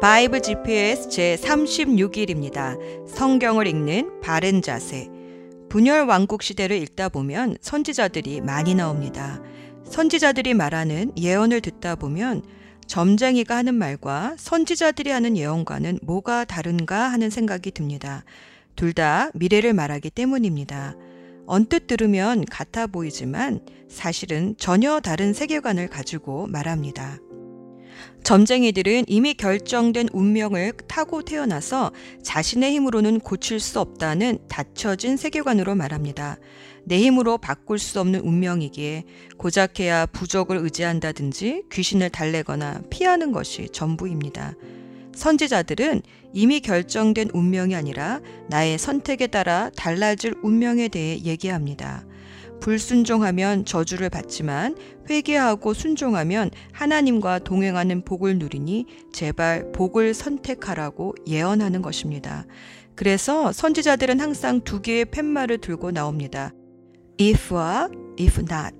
바이블 GPS 제 36일입니다. 성경을 읽는 바른 자세. 분열 왕국 시대를 읽다 보면 선지자들이 많이 나옵니다. 선지자들이 말하는 예언을 듣다 보면 점쟁이가 하는 말과 선지자들이 하는 예언과는 뭐가 다른가 하는 생각이 듭니다. 둘 다 미래를 말하기 때문입니다. 언뜻 들으면 같아 보이지만 사실은 전혀 다른 세계관을 가지고 말합니다. 점쟁이들은 이미 결정된 운명을 타고 태어나서 자신의 힘으로는 고칠 수 없다는 닫혀진 세계관으로 말합니다. 내 힘으로 바꿀 수 없는 운명이기에 고작해야 부적을 의지한다든지 귀신을 달래거나 피하는 것이 전부입니다. 선지자들은 이미 결정된 운명이 아니라 나의 선택에 따라 달라질 운명에 대해 얘기합니다. 불순종하면 저주를 받지만 회개하고 순종하면 하나님과 동행하는 복을 누리니 제발 복을 선택하라고 예언하는 것입니다. 그래서 선지자들은 항상 두 개의 팻말을 들고 나옵니다. if와 if not.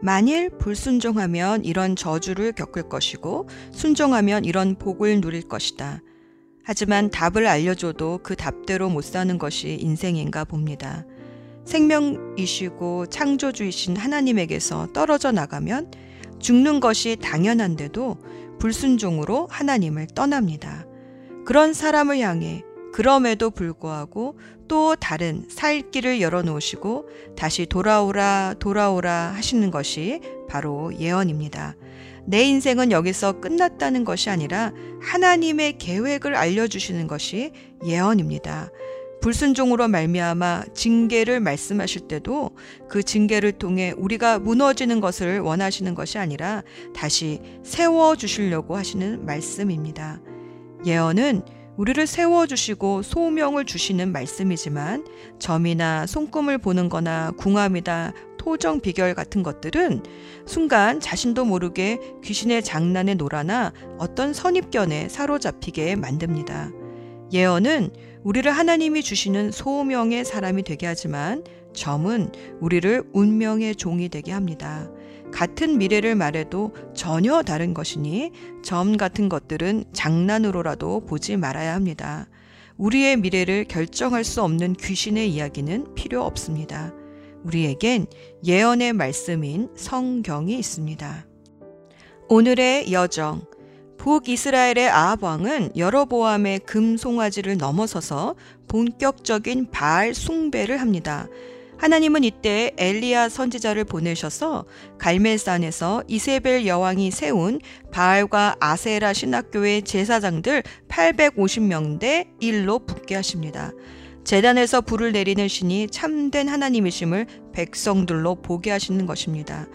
만일 불순종하면 이런 저주를 겪을 것이고 순종하면 이런 복을 누릴 것이다. 하지만 답을 알려줘도 그 답대로 못 사는 것이 인생인가 봅니다. 생명이시고 창조주이신 하나님에게서 떨어져 나가면 죽는 것이 당연한데도 불순종으로 하나님을 떠납니다. 그런 사람을 향해 그럼에도 불구하고 또 다른 살 길을 열어놓으시고 다시 돌아오라 돌아오라 하시는 것이 바로 예언입니다. 내 인생은 여기서 끝났다는 것이 아니라 하나님의 계획을 알려주시는 것이 예언입니다. 불순종으로 말미암아 징계를 말씀하실 때도 그 징계를 통해 우리가 무너지는 것을 원하시는 것이 아니라 다시 세워 주시려고 하시는 말씀입니다. 예언은 우리를 세워 주시고 소명을 주시는 말씀이지만 점이나 손금을 보는 거나 궁함이다 토정 비결 같은 것들은 순간 자신도 모르게 귀신의 장난에 놀아나 어떤 선입견에 사로잡히게 만듭니다. 예언은 우리를 하나님이 주시는 소명의 사람이 되게 하지만 점은 우리를 운명의 종이 되게 합니다. 같은 미래를 말해도 전혀 다른 것이니 점 같은 것들은 장난으로라도 보지 말아야 합니다. 우리의 미래를 결정할 수 없는 귀신의 이야기는 필요 없습니다. 우리에겐 예언의 말씀인 성경이 있습니다. 오늘의 여정. 북이스라엘의 아합 왕은 여러보암의 금송아지를 넘어서서 본격적인 바알 숭배를 합니다. 하나님은 이때 엘리야 선지자를 보내셔서 갈멜산에서 이세벨 여왕이 세운 바알과 아세라 신학교의 제사장들 850명대 일로 붙게 하십니다. 재단에서 불을 내리는 신이 참된 하나님이심을 백성들로 보게 하시는 것입니다.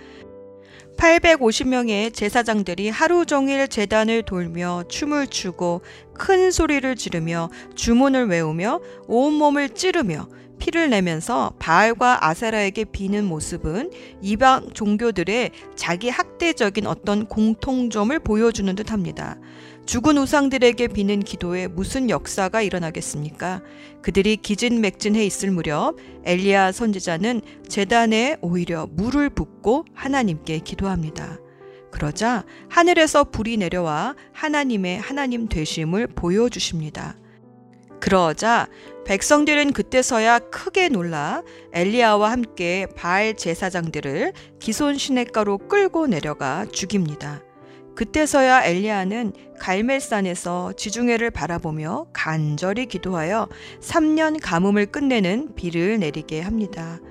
850명의 제사장들이 하루 종일 재단을 돌며 춤을 추고 큰 소리를 지르며 주문을 외우며 온몸을 찌르며 피를 내면서 바알과 아세라에게 비는 모습은 이방 종교들의 자기 학대적인 어떤 공통점을 보여주는 듯 합니다. 죽은 우상들에게 비는 기도에 무슨 역사가 일어나겠습니까? 그들이 기진맥진해 있을 무렵 엘리야 선지자는 재단에 오히려 물을 붓고 하나님께 기도합니다. 그러자 하늘에서 불이 내려와 하나님의 하나님 되심을 보여주십니다. 그러자 백성들은 그때서야 크게 놀라 엘리야와 함께 바알 제사장들을 기손 시냇가로 끌고 내려가 죽입니다. 그때서야 엘리야는 갈멜산에서 지중해를 바라보며 간절히 기도하여 3년 가뭄을 끝내는 비를 내리게 합니다.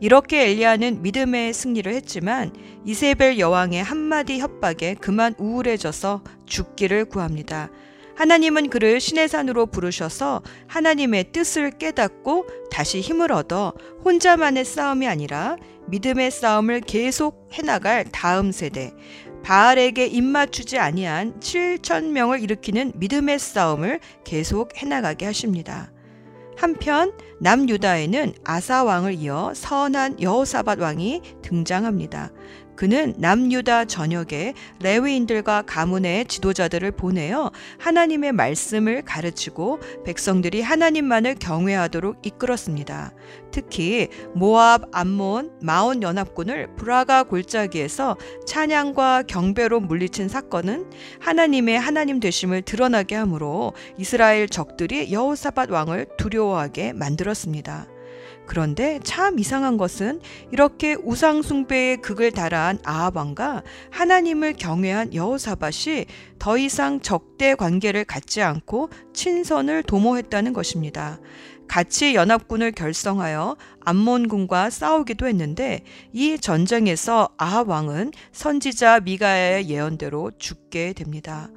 이렇게 엘리야는 믿음의 승리를 했지만 이세벨 여왕의 한마디 협박에 그만 우울해져서 죽기를 구합니다. 하나님은 그를 신의 산으로 부르셔서 하나님의 뜻을 깨닫고 다시 힘을 얻어 혼자만의 싸움이 아니라 믿음의 싸움을 계속 해나갈 다음 세대, 바알에게 입맞추지 아니한 7천 명을 일으키는 믿음의 싸움을 계속 해나가게 하십니다. 한편 남유다에는 아사 왕을 이어 선한 여호사밧 왕이 등장합니다. 그는 남유다 전역에 레위인들과 가문의 지도자들을 보내어 하나님의 말씀을 가르치고 백성들이 하나님만을 경외하도록 이끌었습니다. 특히 모압, 암몬, 마온 연합군을 브라가 골짜기에서 찬양과 경배로 물리친 사건은 하나님의 하나님 되심을 드러나게 하므로 이스라엘 적들이 여호사밧 왕을 두려워하게 만들었습니다. 그런데 참 이상한 것은 이렇게 우상숭배의 극을 달한 아합 왕과 하나님을 경외한 여호사밧이 더 이상 적대 관계를 갖지 않고 친선을 도모했다는 것입니다. 같이 연합군을 결성하여 암몬군과 싸우기도 했는데 이 전쟁에서 아합 왕은 선지자 미가의 예언대로 죽게 됩니다.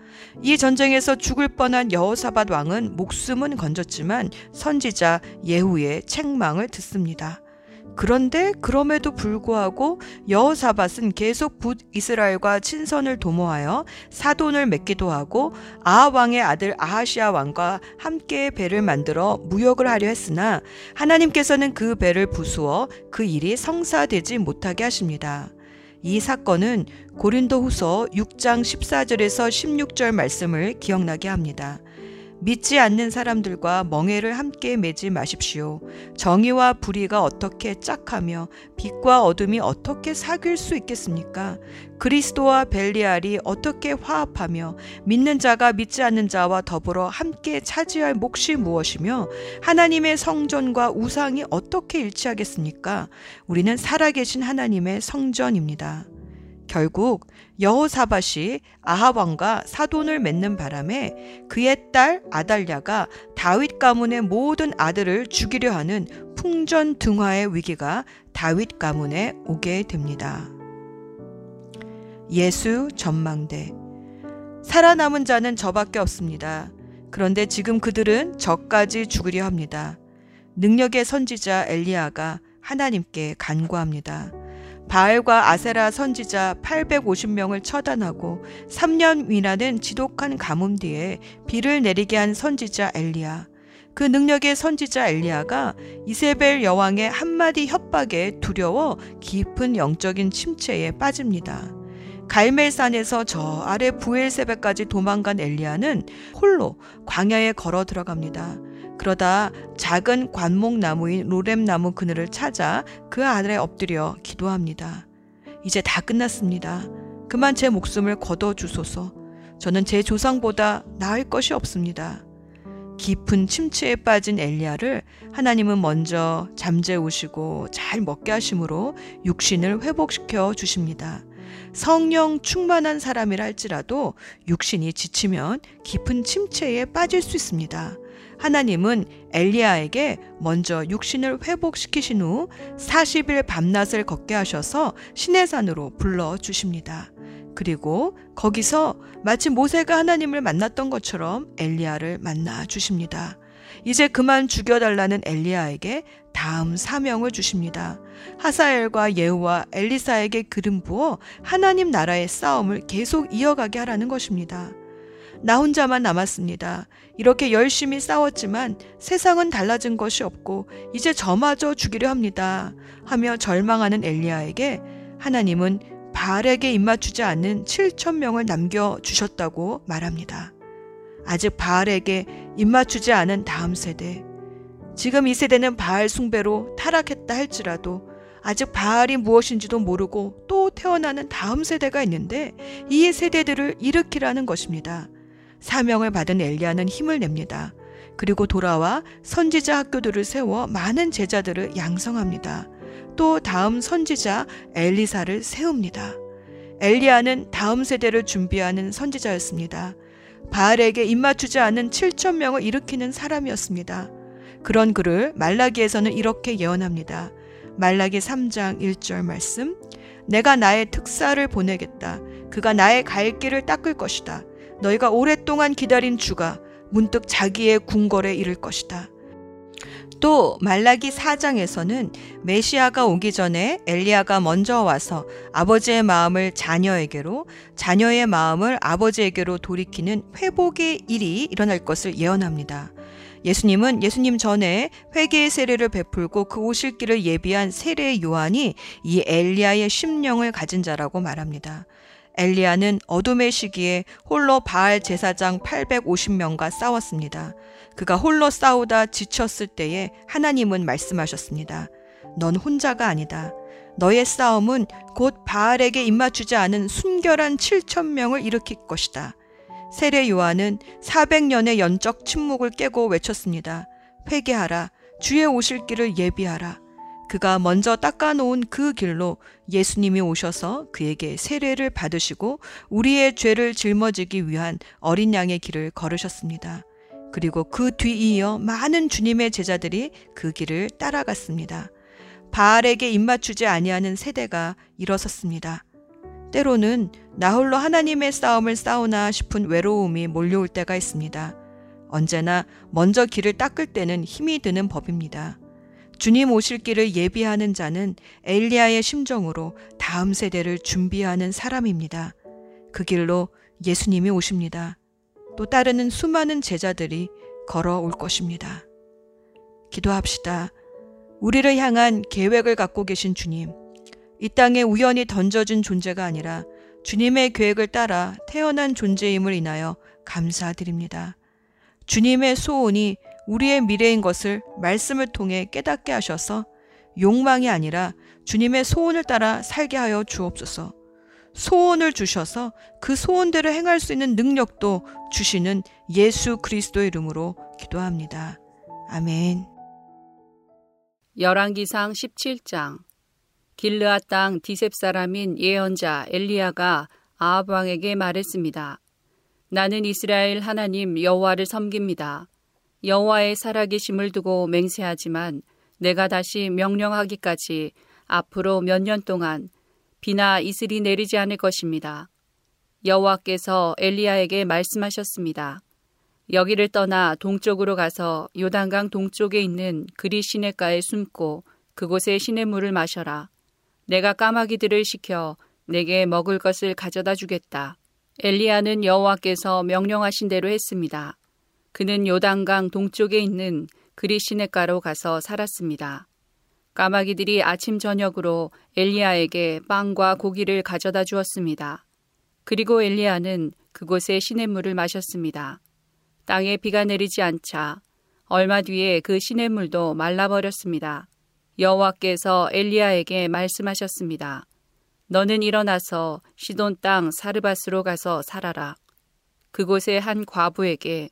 이 전쟁에서 죽을 뻔한 여호사밧 왕은 목숨은 건졌지만 선지자 예후의 책망을 듣습니다. 그런데 그럼에도 불구하고 여호사밧은 계속 북이스라엘과 친선을 도모하여 사돈을 맺기도 하고 아하 왕의 아들 아하시아 왕과 함께 배를 만들어 무역을 하려 했으나 하나님께서는 그 배를 부수어 그 일이 성사되지 못하게 하십니다. 이 사건은 고린도 후서 6장 14절에서 16절 말씀을 기억나게 합니다. 믿지 않는 사람들과 멍해를 함께 매지 마십시오. 정의와 불의가 어떻게 짝하며 빛과 어둠이 어떻게 사귈 수 있겠습니까? 그리스도와 벨리알이 어떻게 화합하며 믿는 자가 믿지 않는 자와 더불어 함께 차지할 몫이 무엇이며 하나님의 성전과 우상이 어떻게 일치하겠습니까? 우리는 살아계신 하나님의 성전입니다. 결국 여호사밧이 아합 왕과 사돈을 맺는 바람에 그의 딸 아달랴가 다윗 가문의 모든 아들을 죽이려 하는 풍전등화의 위기가 다윗 가문에 오게 됩니다. 예수 전망대 살아남은 자는 저밖에 없습니다. 그런데 지금 그들은 저까지 죽으려 합니다. 능력의 선지자 엘리야가 하나님께 간구합니다. 바알과 아세라 선지자 850명을 처단하고 3년 위라는 지독한 가뭄 뒤에 비를 내리게 한 선지자 엘리야. 그 능력의 선지자 엘리야가 이세벨 여왕의 한마디 협박에 두려워 깊은 영적인 침체에 빠집니다. 갈멜산에서 저 아래 부엘세베까지 도망간 엘리야는 홀로 광야에 걸어 들어갑니다. 그러다 작은 관목나무인 로렘나무 그늘을 찾아 그 아래 엎드려 기도합니다. 이제 다 끝났습니다. 그만 제 목숨을 거둬 주소서. 저는 제 조상보다 나을 것이 없습니다. 깊은 침체에 빠진 엘리야를 하나님은 먼저 잠재우시고 잘 먹게 하심으로 육신을 회복시켜 주십니다. 성령 충만한 사람이라 할지라도 육신이 지치면 깊은 침체에 빠질 수 있습니다. 하나님은 엘리야에게 먼저 육신을 회복시키신 후 40일 밤낮을 걷게 하셔서 시내산으로 불러 주십니다. 그리고 거기서 마치 모세가 하나님을 만났던 것처럼 엘리야를 만나 주십니다. 이제 그만 죽여달라는 엘리야에게 다음 사명을 주십니다. 하사엘과 예후와 엘리사에게 기름 부어 하나님 나라의 싸움을 계속 이어가게 하라는 것입니다. 나 혼자만 남았습니다. 이렇게 열심히 싸웠지만 세상은 달라진 것이 없고 이제 저마저 죽이려 합니다. 하며 절망하는 엘리야에게 하나님은 바알에게 입맞추지 않는 7천 명을 남겨 주셨다고 말합니다. 아직 바알에게 입맞추지 않은 다음 세대. 지금 이 세대는 바알 숭배로 타락했다 할지라도 아직 바알이 무엇인지도 모르고 또 태어나는 다음 세대가 있는데 이 세대들을 일으키라는 것입니다. 사명을 받은 엘리야는 힘을 냅니다. 그리고 돌아와 선지자 학교들을 세워 많은 제자들을 양성합니다. 또 다음 선지자 엘리사를 세웁니다. 엘리야는 다음 세대를 준비하는 선지자였습니다. 바알에게 입맞추지 않은 7천 명을 일으키는 사람이었습니다. 그런 그를 말라기에서는 이렇게 예언합니다. 말라기 3장 1절 말씀 내가 나의 특사를 보내겠다. 그가 나의 갈 길을 닦을 것이다. 너희가 오랫동안 기다린 주가 문득 자기의 궁궐에 이를 것이다. 또 말라기 4장에서는 메시아가 오기 전에 엘리야가 먼저 와서 아버지의 마음을 자녀에게로 자녀의 마음을 아버지에게로 돌이키는 회복의 일이 일어날 것을 예언합니다. 예수님은 예수님 전에 회개의 세례를 베풀고 그 오실 길을 예비한 세례 요한이 이 엘리야의 심령을 가진 자라고 말합니다. 엘리야는 어둠의 시기에 홀로 바알 제사장 850명과 싸웠습니다. 그가 홀로 싸우다 지쳤을 때에 하나님은 말씀하셨습니다. 넌 혼자가 아니다. 너의 싸움은 곧 바알에게 입맞추지 않은 순결한 7천 명을 일으킬 것이다. 세례 요한은 400년의 연적 침묵을 깨고 외쳤습니다. 회개하라. 주의 오실 길을 예비하라. 그가 먼저 닦아놓은 그 길로 예수님이 오셔서 그에게 세례를 받으시고 우리의 죄를 짊어지기 위한 어린 양의 길을 걸으셨습니다. 그리고 그 뒤이어 많은 주님의 제자들이 그 길을 따라갔습니다. 바알에게 입맞추지 아니하는 세대가 일어섰습니다. 때로는 나 홀로 하나님의 싸움을 싸우나 싶은 외로움이 몰려올 때가 있습니다. 언제나 먼저 길을 닦을 때는 힘이 드는 법입니다. 주님 오실 길을 예비하는 자는 엘리야의 심정으로 다음 세대를 준비하는 사람입니다. 그 길로 예수님이 오십니다. 또 따르는 수많은 제자들이 걸어올 것입니다. 기도합시다. 우리를 향한 계획을 갖고 계신 주님, 이 땅에 우연히 던져진 존재가 아니라 주님의 계획을 따라 태어난 존재임을 인하여 감사드립니다. 주님의 소원이 우리의 미래인 것을 말씀을 통해 깨닫게 하셔서 욕망이 아니라 주님의 소원을 따라 살게 하여 주옵소서. 소원을 주셔서 그 소원대로 행할 수 있는 능력도 주시는 예수 그리스도의 이름으로 기도합니다. 아멘. 열왕기상 17장 길르아 땅 디셉 사람인 예언자 엘리야가 아합 왕에게 말했습니다. 나는 이스라엘 하나님 여호와를 섬깁니다. 여호와의 살아계심을 두고 맹세하지만 내가 다시 명령하기까지 앞으로 몇 년 동안 비나 이슬이 내리지 않을 것입니다. 여호와께서 엘리야에게 말씀하셨습니다. 여기를 떠나 동쪽으로 가서 요단강 동쪽에 있는 그리 시내가에 숨고 그곳에 시냇물을 마셔라. 내가 까마귀들을 시켜 내게 먹을 것을 가져다 주겠다. 엘리야는 여호와께서 명령하신 대로 했습니다. 그는 요단강 동쪽에 있는 그리 시내가로 가서 살았습니다. 까마귀들이 아침 저녁으로 엘리야에게 빵과 고기를 가져다 주었습니다. 그리고 엘리야는 그곳에 시냇물을 마셨습니다. 땅에 비가 내리지 않자 얼마 뒤에 그 시냇물도 말라버렸습니다. 여호와께서 엘리야에게 말씀하셨습니다. 너는 일어나서 시돈 땅 사르바스로 가서 살아라. 그곳에 한 과부에게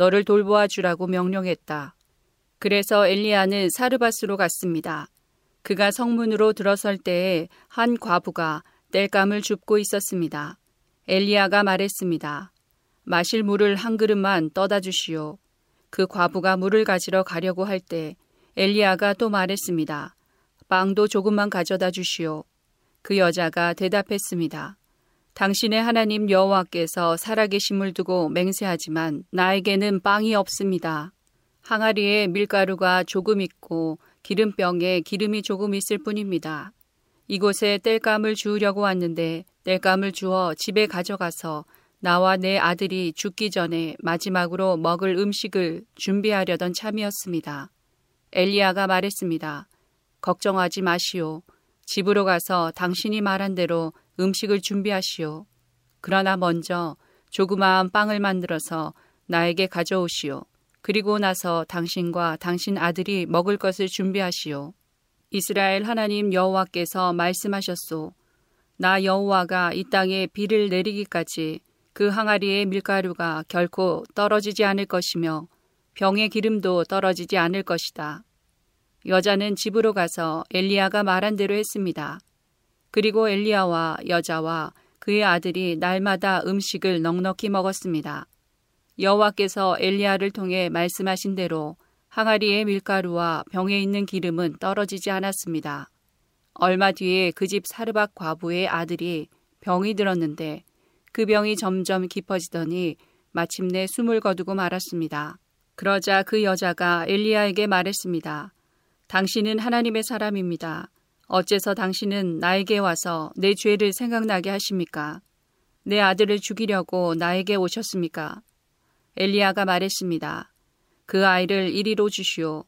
너를 돌보아 주라고 명령했다. 그래서 엘리야는 사르바스로 갔습니다. 그가 성문으로 들어설 때에 한 과부가 땔감을 줍고 있었습니다. 엘리야가 말했습니다. 마실 물을 한 그릇만 떠다 주시오. 그 과부가 물을 가지러 가려고 할 때 엘리야가 또 말했습니다. 빵도 조금만 가져다 주시오. 그 여자가 대답했습니다. 당신의 하나님 여호와께서 살아계심을 두고 맹세하지만 나에게는 빵이 없습니다. 항아리에 밀가루가 조금 있고 기름병에 기름이 조금 있을 뿐입니다. 이곳에 땔감을 주우려고 왔는데 땔감을 주어 집에 가져가서 나와 내 아들이 죽기 전에 마지막으로 먹을 음식을 준비하려던 참이었습니다. 엘리야가 말했습니다. 걱정하지 마시오. 집으로 가서 당신이 말한 대로 음식을 준비하시오. 그러나 먼저 조그마한 빵을 만들어서 나에게 가져오시오. 그리고 나서 당신과 당신 아들이 먹을 것을 준비하시오. 이스라엘 하나님 여호와께서 말씀하셨소. 나 여호와가 이 땅에 비를 내리기까지 그 항아리의 밀가루가 결코 떨어지지 않을 것이며 병의 기름도 떨어지지 않을 것이다. 여자는 집으로 가서 엘리야가 말한 대로 했습니다. 그리고 엘리야와 여자와 그의 아들이 날마다 음식을 넉넉히 먹었습니다. 여호와께서 엘리야를 통해 말씀하신 대로 항아리의 밀가루와 병에 있는 기름은 떨어지지 않았습니다. 얼마 뒤에 그 집 사르밧 과부의 아들이 병이 들었는데 그 병이 점점 깊어지더니 마침내 숨을 거두고 말았습니다. 그러자 그 여자가 엘리야에게 말했습니다. 당신은 하나님의 사람입니다. 어째서 당신은 나에게 와서 내 죄를 생각나게 하십니까? 내 아들을 죽이려고 나에게 오셨습니까? 엘리야가 말했습니다. 그 아이를 이리로 주시오.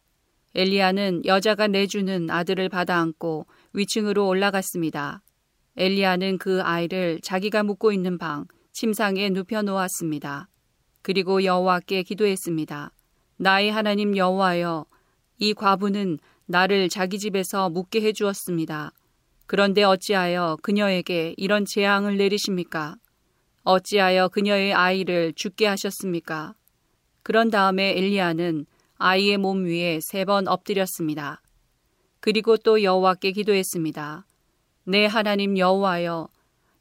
엘리야는 여자가 내주는 아들을 받아 안고 위층으로 올라갔습니다. 엘리야는 그 아이를 자기가 묵고 있는 방 침상에 눕혀 놓았습니다. 그리고 여호와께 기도했습니다. 나의 하나님 여호와여, 이 과부는 나를 자기 집에서 묵게 해 주었습니다. 그런데 어찌하여 그녀에게 이런 재앙을 내리십니까? 어찌하여 그녀의 아이를 죽게 하셨습니까? 그런 다음에 엘리야는 아이의 몸 위에 세 번 엎드렸습니다. 그리고 또 여호와께 기도했습니다. 내 하나님 여호와여,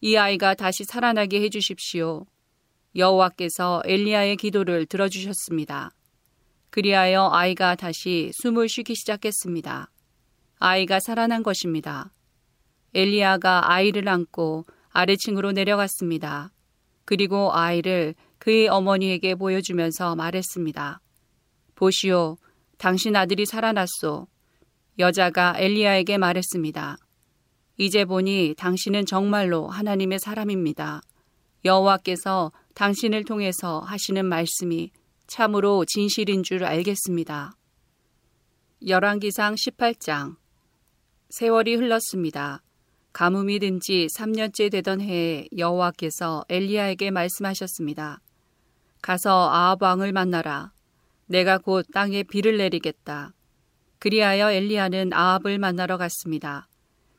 이 아이가 다시 살아나게 해 주십시오. 여호와께서 엘리야의 기도를 들어주셨습니다. 그리하여 아이가 다시 숨을 쉬기 시작했습니다. 아이가 살아난 것입니다. 엘리야가 아이를 안고 아래층으로 내려갔습니다. 그리고 아이를 그의 어머니에게 보여주면서 말했습니다. 보시오, 당신 아들이 살아났소. 여자가 엘리야에게 말했습니다. 이제 보니 당신은 정말로 하나님의 사람입니다. 여호와께서 당신을 통해서 하시는 말씀이 참으로 진실인 줄 알겠습니다. 열왕기상 18장 세월이 흘렀습니다. 가뭄이 든 지 3년째 되던 해에 여호와께서 엘리야에게 말씀하셨습니다. 가서 아합 왕을 만나라. 내가 곧 땅에 비를 내리겠다. 그리하여 엘리야는 아합을 만나러 갔습니다.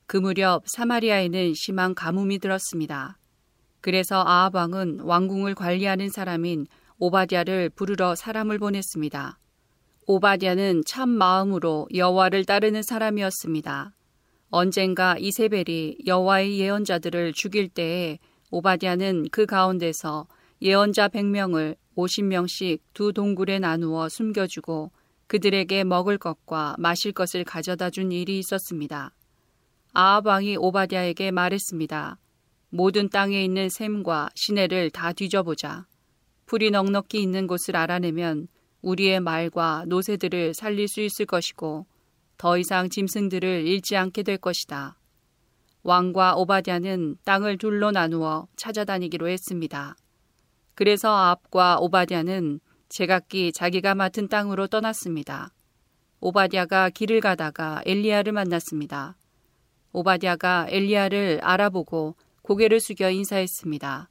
그 무렵 사마리아에는 심한 가뭄이 들었습니다. 그래서 아합 왕은 왕궁을 관리하는 사람인 오바댜를 부르러 사람을 보냈습니다. 오바댜는 참 마음으로 여호와를 따르는 사람이었습니다. 언젠가 이세벨이 여호와의 예언자들을 죽일 때에 오바댜는 그 가운데서 예언자 100명을 50명씩 두 동굴에 나누어 숨겨주고 그들에게 먹을 것과 마실 것을 가져다 준 일이 있었습니다. 아합 왕이 오바댜에게 말했습니다. 모든 땅에 있는 샘과 시내를 다 뒤져보자. 풀이 넉넉히 있는 곳을 알아내면 우리의 말과 노새들을 살릴 수 있을 것이고 더 이상 짐승들을 잃지 않게 될 것이다. 왕과 오바댜는 땅을 둘로 나누어 찾아다니기로 했습니다. 그래서 아합과 오바댜는 제각기 자기가 맡은 땅으로 떠났습니다. 오바댜가 길을 가다가 엘리야를 만났습니다. 오바댜가 엘리야를 알아보고 고개를 숙여 인사했습니다.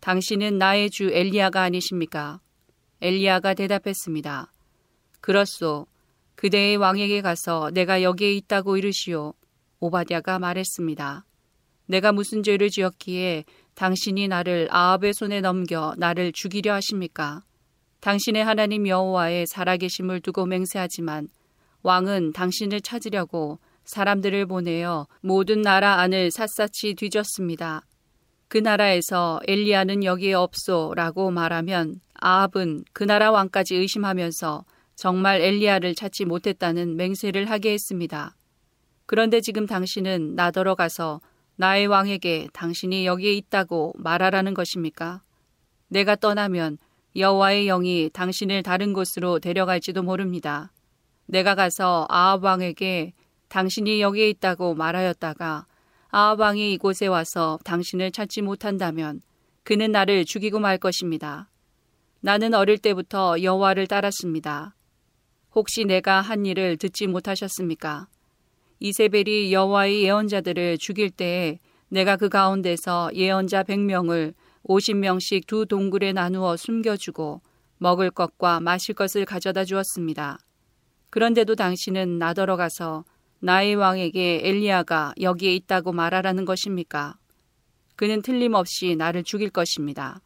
당신은 나의 주 엘리야가 아니십니까? 엘리야가 대답했습니다. 그렇소. 그대의 왕에게 가서 내가 여기에 있다고 이르시오. 오바댜가 말했습니다. 내가 무슨 죄를 지었기에 당신이 나를 아합의 손에 넘겨 나를 죽이려 하십니까? 당신의 하나님 여호와의 살아계심을 두고 맹세하지만 왕은 당신을 찾으려고 사람들을 보내어 모든 나라 안을 샅샅이 뒤졌습니다. 그 나라에서 엘리야는 여기에 없소라고 말하면 아합은 그 나라 왕까지 의심하면서 정말 엘리야를 찾지 못했다는 맹세를 하게 했습니다. 그런데 지금 당신은 나더러 가서 나의 왕에게 당신이 여기에 있다고 말하라는 것입니까? 내가 떠나면 여호와의 영이 당신을 다른 곳으로 데려갈지도 모릅니다. 내가 가서 아합 왕에게 당신이 여기에 있다고 말하였다가 아합 왕이 이곳에 와서 당신을 찾지 못한다면 그는 나를 죽이고 말 것입니다. 나는 어릴 때부터 여호와를 따랐습니다. 혹시 내가 한 일을 듣지 못하셨습니까? 이세벨이 여호와의 예언자들을 죽일 때에 내가 그 가운데서 예언자 100명을 50명씩 두 동굴에 나누어 숨겨주고 먹을 것과 마실 것을 가져다 주었습니다. 그런데도 당신은 나더러 가서 나의 왕에게 엘리야가 여기에 있다고 말하라는 것입니까? 그는 틀림없이 나를 죽일 것입니다.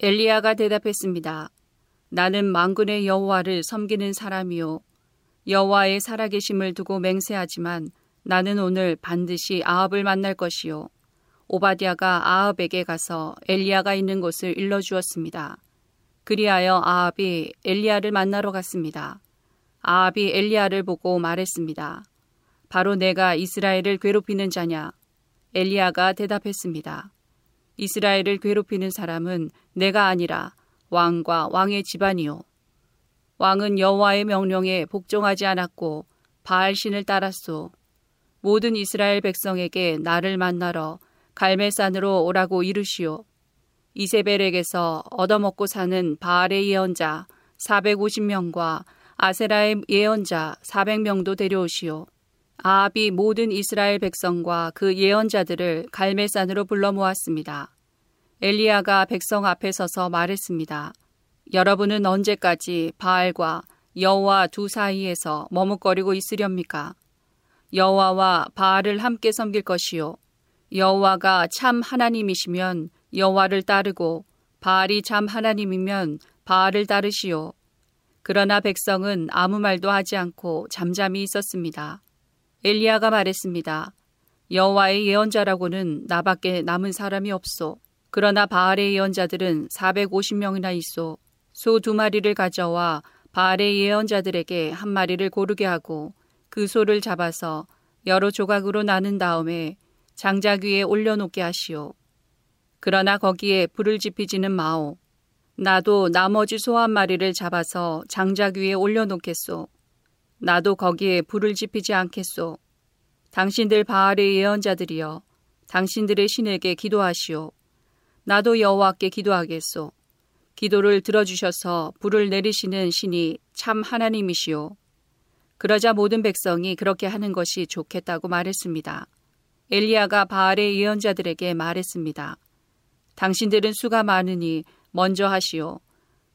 엘리야가 대답했습니다. 나는 망군의 여호와를 섬기는 사람이요 여호와의 살아계심을 두고 맹세하지만 나는 오늘 반드시 아합을 만날 것이요 오바디아가 아합에게 가서 엘리야가 있는 곳을 일러 주었습니다. 그리하여 아합이 엘리야를 만나러 갔습니다. 아합이 엘리야를 보고 말했습니다. 바로 내가 이스라엘을 괴롭히는 자냐? 엘리야가 대답했습니다. 이스라엘을 괴롭히는 사람은 내가 아니라 왕과 왕의 집안이요. 왕은 여호와의 명령에 복종하지 않았고 바알 신을 따랐소. 모든 이스라엘 백성에게 나를 만나러 갈멜산으로 오라고 이르시오. 이세벨에게서 얻어먹고 사는 바알의 예언자 450명과 아세라의 예언자 400명도 데려오시오. 아합이 모든 이스라엘 백성과 그 예언자들을 갈멜산으로 불러 모았습니다. 엘리야가 백성 앞에 서서 말했습니다. 여러분은 언제까지 바알과 여호와 두 사이에서 머뭇거리고 있으렵니까? 여호와와 바알을 함께 섬길 것이요 여호와가 참 하나님이시면 여호와를 따르고 바알이 참 하나님이면 바알을 따르시오. 그러나 백성은 아무 말도 하지 않고 잠잠히 있었습니다. 엘리야가 말했습니다. 여호와의 예언자라고는 나밖에 남은 사람이 없소. 그러나 바알의 예언자들은 450명이나 있소. 소두 마리를 가져와 바알의 예언자들에게 한 마리를 고르게 하고 그 소를 잡아서 여러 조각으로 나눈 다음에 장작 위에 올려놓게 하시오. 그러나 거기에 불을 지피지는 마오. 나도 나머지 소 한 마리를 잡아서 장작 위에 올려놓겠소. 나도 거기에 불을 지피지 않겠소. 당신들 바알의 예언자들이여, 당신들의 신에게 기도하시오. 나도 여호와께 기도하겠소. 기도를 들어주셔서 불을 내리시는 신이 참 하나님이시오. 그러자 모든 백성이 그렇게 하는 것이 좋겠다고 말했습니다. 엘리야가 바알의 예언자들에게 말했습니다. 당신들은 수가 많으니 먼저 하시오.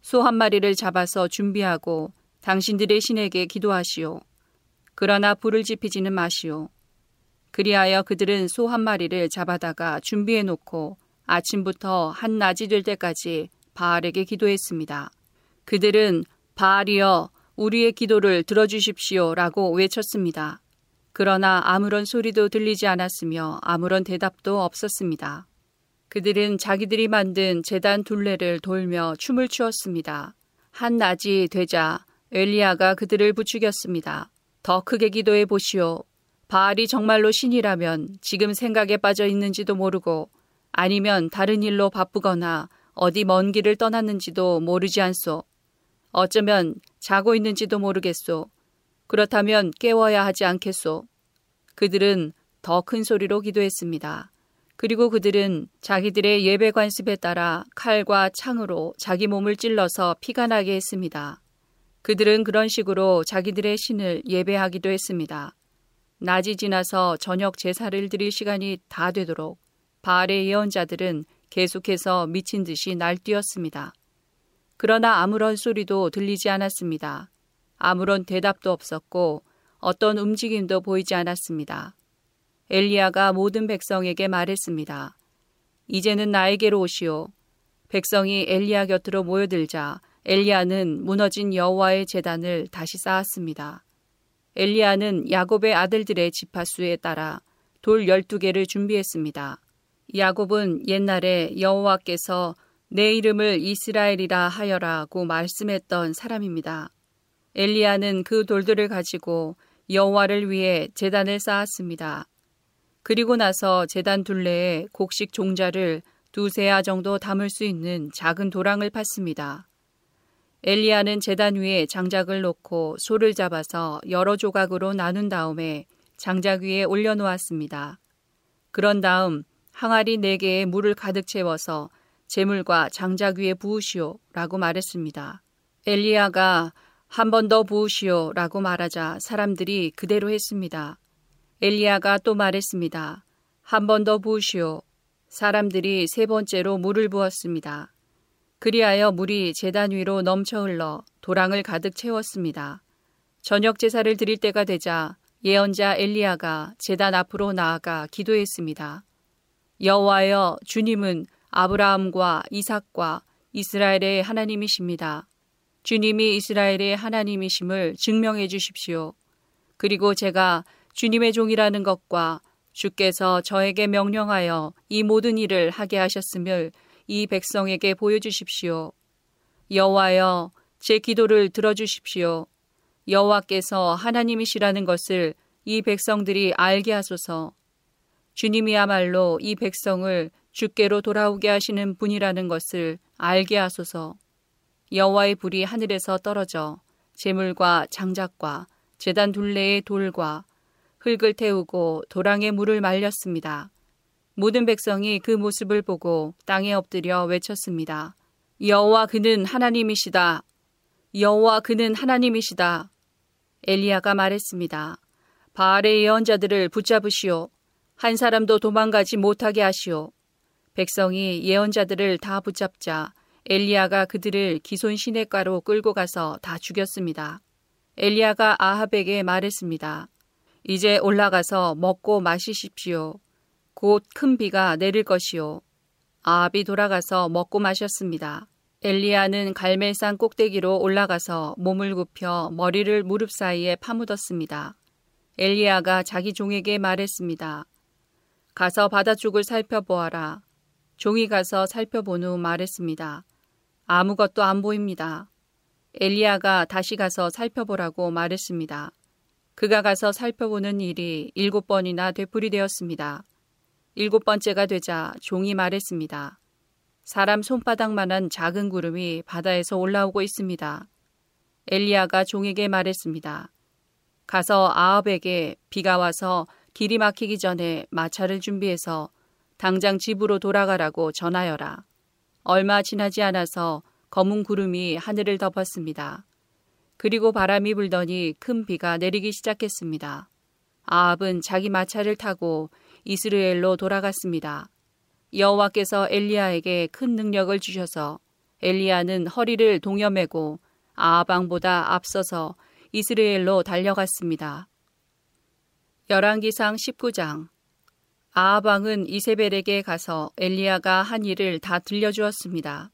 소 한 마리를 잡아서 준비하고 당신들의 신에게 기도하시오. 그러나 불을 지피지는 마시오. 그리하여 그들은 소 한 마리를 잡아다가 준비해 놓고 아침부터 한낮이 될 때까지 바알에게 기도했습니다. 그들은 바알이여 우리의 기도를 들어주십시오 라고 외쳤습니다. 그러나 아무런 소리도 들리지 않았으며 아무런 대답도 없었습니다. 그들은 자기들이 만든 재단 둘레를 돌며 춤을 추었습니다. 한낮이 되자 엘리야가 그들을 부추겼습니다. 더 크게 기도해 보시오. 바알이 정말로 신이라면 지금 생각에 빠져 있는지도 모르고 아니면 다른 일로 바쁘거나 어디 먼 길을 떠났는지도 모르지 않소. 어쩌면 자고 있는지도 모르겠소. 그렇다면 깨워야 하지 않겠소. 그들은 더 큰 소리로 기도했습니다. 그리고 그들은 자기들의 예배 관습에 따라 칼과 창으로 자기 몸을 찔러서 피가 나게 했습니다. 그들은 그런 식으로 자기들의 신을 예배하기도 했습니다. 낮이 지나서 저녁 제사를 드릴 시간이 다 되도록 바알의 예언자들은 계속해서 미친 듯이 날뛰었습니다. 그러나 아무런 소리도 들리지 않았습니다. 아무런 대답도 없었고 어떤 움직임도 보이지 않았습니다. 엘리야가 모든 백성에게 말했습니다. 이제는 나에게로 오시오. 백성이 엘리야 곁으로 모여들자 엘리야는 무너진 여호와의 제단을 다시 쌓았습니다. 엘리야는 야곱의 아들들의 지파수에 따라 돌 12개를 준비했습니다. 야곱은 옛날에 여호와께서 내 이름을 이스라엘이라 하여라고 말씀했던 사람입니다. 엘리야는 그 돌들을 가지고 여호와를 위해 제단을 쌓았습니다. 그리고 나서 재단 둘레에 곡식 종자를 두세아 정도 담을 수 있는 작은 도랑을 팠습니다. 엘리야는 재단 위에 장작을 놓고 소를 잡아서 여러 조각으로 나눈 다음에 장작 위에 올려놓았습니다. 그런 다음 항아리 네 개에 물을 가득 채워서 재물과 장작 위에 부으시오 라고 말했습니다. 엘리야가 한 번 더 부으시오 라고 말하자 사람들이 그대로 했습니다. 엘리야가 또 말했습니다. 한 번 더 부으시오. 사람들이 세 번째로 물을 부었습니다. 그리하여 물이 재단 위로 넘쳐 흘러 도랑을 가득 채웠습니다. 저녁 제사를 드릴 때가 되자 예언자 엘리야가 재단 앞으로 나아가 기도했습니다. 여호와여 주님은 아브라함과 이삭과 이스라엘의 하나님이십니다. 주님이 이스라엘의 하나님이심을 증명해 주십시오. 그리고 제가 주님의 종이라는 것과 주께서 저에게 명령하여 이 모든 일을 하게 하셨음을 이 백성에게 보여주십시오. 여호와여, 제 기도를 들어주십시오. 여호와께서 하나님이시라는 것을 이 백성들이 알게 하소서. 주님이야말로 이 백성을 주께로 돌아오게 하시는 분이라는 것을 알게 하소서. 여호와의 불이 하늘에서 떨어져 재물과 장작과 재단 둘레의 돌과 흙을 태우고 도랑에 물을 말렸습니다. 모든 백성이 그 모습을 보고 땅에 엎드려 외쳤습니다. 여호와 그는 하나님이시다. 여호와 그는 하나님이시다. 엘리야가 말했습니다. 바알의 예언자들을 붙잡으시오. 한 사람도 도망가지 못하게 하시오. 백성이 예언자들을 다 붙잡자 엘리야가 그들을 기손 시내가로 끌고 가서 다 죽였습니다. 엘리야가 아합에게 말했습니다. 이제 올라가서 먹고 마시십시오. 곧 큰 비가 내릴 것이요. 아합이 돌아가서 먹고 마셨습니다. 엘리야는 갈멜산 꼭대기로 올라가서 몸을 굽혀 머리를 무릎 사이에 파묻었습니다. 엘리야가 자기 종에게 말했습니다. 가서 바다 쪽을 살펴보아라. 종이 가서 살펴본 후 말했습니다. 아무것도 안 보입니다. 엘리야가 다시 가서 살펴보라고 말했습니다. 그가 가서 살펴보는 일이 일곱 번이나 되풀이되었습니다. 일곱 번째가 되자 종이 말했습니다. 사람 손바닥만한 작은 구름이 바다에서 올라오고 있습니다. 엘리야가 종에게 말했습니다. 가서 아합에게 비가 와서 길이 막히기 전에 마차를 준비해서 당장 집으로 돌아가라고 전하여라. 얼마 지나지 않아서 검은 구름이 하늘을 덮었습니다. 그리고 바람이 불더니 큰 비가 내리기 시작했습니다. 아합은 자기 마차를 타고 이스라엘로 돌아갔습니다. 여호와께서 엘리야에게 큰 능력을 주셔서 엘리야는 허리를 동여매고 아합왕보다 앞서서 이스라엘로 달려갔습니다. 열왕기상 19장 아합왕은 이세벨에게 가서 엘리야가 한 일을 다 들려주었습니다.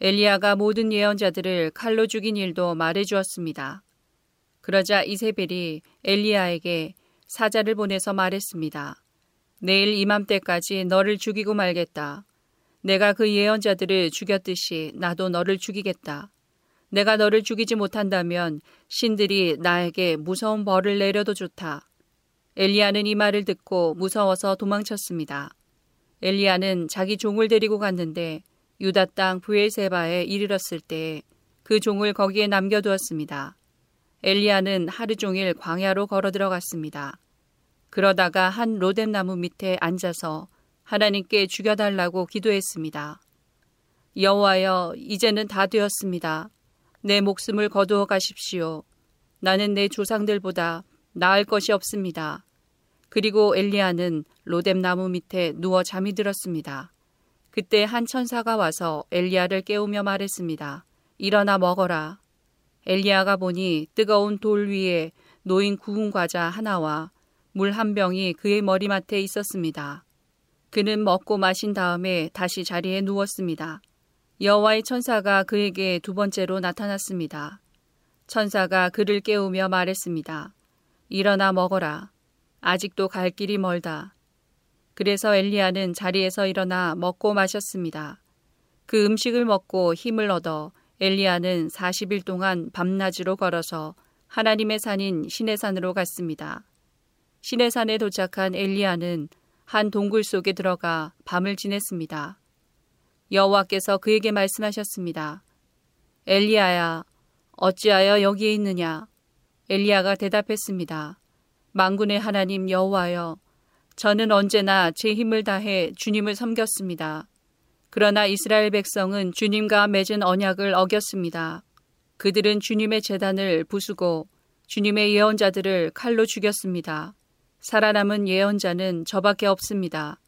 엘리야가 모든 예언자들을 칼로 죽인 일도 말해주었습니다. 그러자 이세벨이 엘리야에게 사자를 보내서 말했습니다. 내일 이맘때까지 너를 죽이고 말겠다. 내가 그 예언자들을 죽였듯이 나도 너를 죽이겠다. 내가 너를 죽이지 못한다면 신들이 나에게 무서운 벌을 내려도 좋다. 엘리야는 이 말을 듣고 무서워서 도망쳤습니다. 엘리야는 자기 종을 데리고 갔는데 유다 땅 부엘세바에 이르렀을 때 그 종을 거기에 남겨두었습니다. 엘리야는 하루 종일 광야로 걸어 들어갔습니다. 그러다가 한 로뎀나무 밑에 앉아서 하나님께 죽여달라고 기도했습니다. 여호와여, 이제는 다 되었습니다. 내 목숨을 거두어 가십시오. 나는 내 조상들보다 나을 것이 없습니다. 그리고 엘리야는 로뎀나무 밑에 누워 잠이 들었습니다. 그때 한 천사가 와서 엘리야를 깨우며 말했습니다. 일어나 먹어라. 엘리야가 보니 뜨거운 돌 위에 놓인 구운 과자 하나와 물 한 병이 그의 머리맡에 있었습니다. 그는 먹고 마신 다음에 다시 자리에 누웠습니다. 여호와의 천사가 그에게 두 번째로 나타났습니다. 천사가 그를 깨우며 말했습니다. 일어나 먹어라. 아직도 갈 길이 멀다. 그래서 엘리야는 자리에서 일어나 먹고 마셨습니다. 그 음식을 먹고 힘을 얻어 엘리야는 40일 동안 밤낮으로 걸어서 하나님의 산인 시내산으로 갔습니다. 시내산에 도착한 엘리야는 한 동굴 속에 들어가 밤을 지냈습니다. 여호와께서 그에게 말씀하셨습니다. 엘리야야, 어찌하여 여기에 있느냐? 엘리야가 대답했습니다. 망군의 하나님 여호와여, 저는 언제나 제 힘을 다해 주님을 섬겼습니다. 그러나 이스라엘 백성은 주님과 맺은 언약을 어겼습니다. 그들은 주님의 재단을 부수고 주님의 예언자들을 칼로 죽였습니다. 살아남은 예언자는 저밖에 없습니다.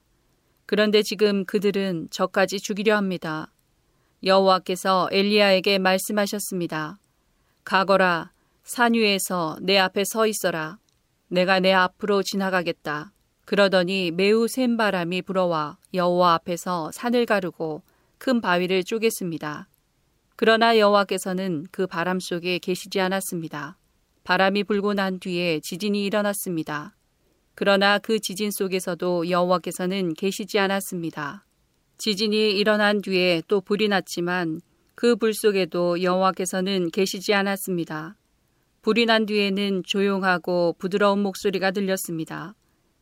그런데 지금 그들은 저까지 죽이려 합니다. 여호와께서 엘리야에게 말씀하셨습니다. 가거라 산 위에서 내 앞에 서 있어라. 내가 내 앞으로 지나가겠다. 그러더니 매우 센 바람이 불어와 여호와 앞에서 산을 가르고 큰 바위를 쪼갰습니다. 그러나 여호와께서는 그 바람 속에 계시지 않았습니다. 바람이 불고 난 뒤에 지진이 일어났습니다. 그러나 그 지진 속에서도 여호와께서는 계시지 않았습니다. 지진이 일어난 뒤에 또 불이 났지만 그 불 속에도 여호와께서는 계시지 않았습니다. 불이 난 뒤에는 조용하고 부드러운 목소리가 들렸습니다.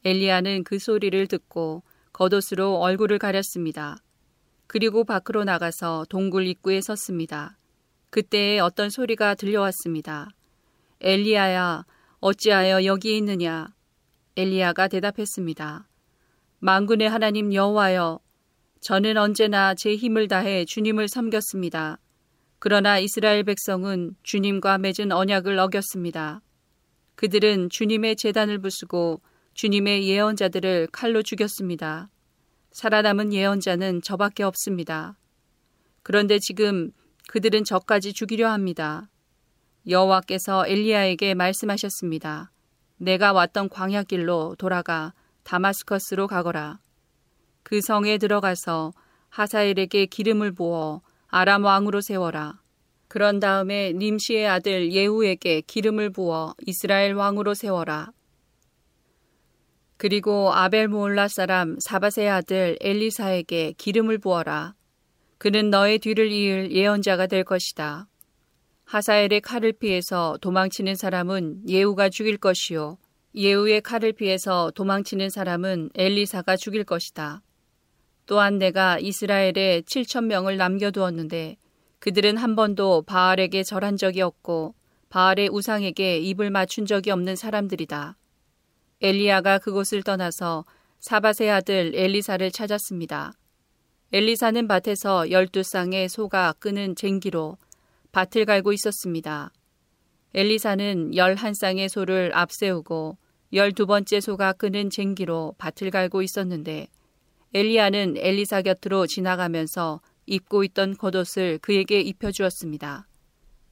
엘리야는 그 소리를 듣고 겉옷으로 얼굴을 가렸습니다. 그리고 밖으로 나가서 동굴 입구에 섰습니다. 그때에 어떤 소리가 들려왔습니다. 엘리야야, 어찌하여 여기 있느냐? 엘리야가 대답했습니다. 만군의 하나님 여호와여, 저는 언제나 제 힘을 다해 주님을 섬겼습니다. 그러나 이스라엘 백성은 주님과 맺은 언약을 어겼습니다. 그들은 주님의 재단을 부수고 주님의 예언자들을 칼로 죽였습니다. 살아남은 예언자는 저밖에 없습니다. 그런데 지금 그들은 저까지 죽이려 합니다. 여호와께서 엘리야에게 말씀하셨습니다. 내가 왔던 광야길로 돌아가 다마스커스로 가거라. 그 성에 들어가서 하사엘에게 기름을 부어 아람 왕으로 세워라. 그런 다음에 님시의 아들 예후에게 기름을 부어 이스라엘 왕으로 세워라. 그리고 아벨 모올라 사람 사바세 아들 엘리사에게 기름을 부어라. 그는 너의 뒤를 이을 예언자가 될 것이다. 하사엘의 칼을 피해서 도망치는 사람은 예후가 죽일 것이요. 예후의 칼을 피해서 도망치는 사람은 엘리사가 죽일 것이다. 또한 내가 이스라엘에 7천 명을 남겨두었는데 그들은 한 번도 바알에게 절한 적이 없고 바알의 우상에게 입을 맞춘 적이 없는 사람들이다. 엘리야가 그곳을 떠나서 사바세 아들 엘리사를 찾았습니다. 엘리사는 밭에서 열두 쌍의 소가 끄는 쟁기로 밭을 갈고 있었습니다. 엘리사는 열한 쌍의 소를 앞세우고 열두 번째 소가 끄는 쟁기로 밭을 갈고 있었는데 엘리야는 엘리사 곁으로 지나가면서 입고 있던 겉옷을 그에게 입혀주었습니다.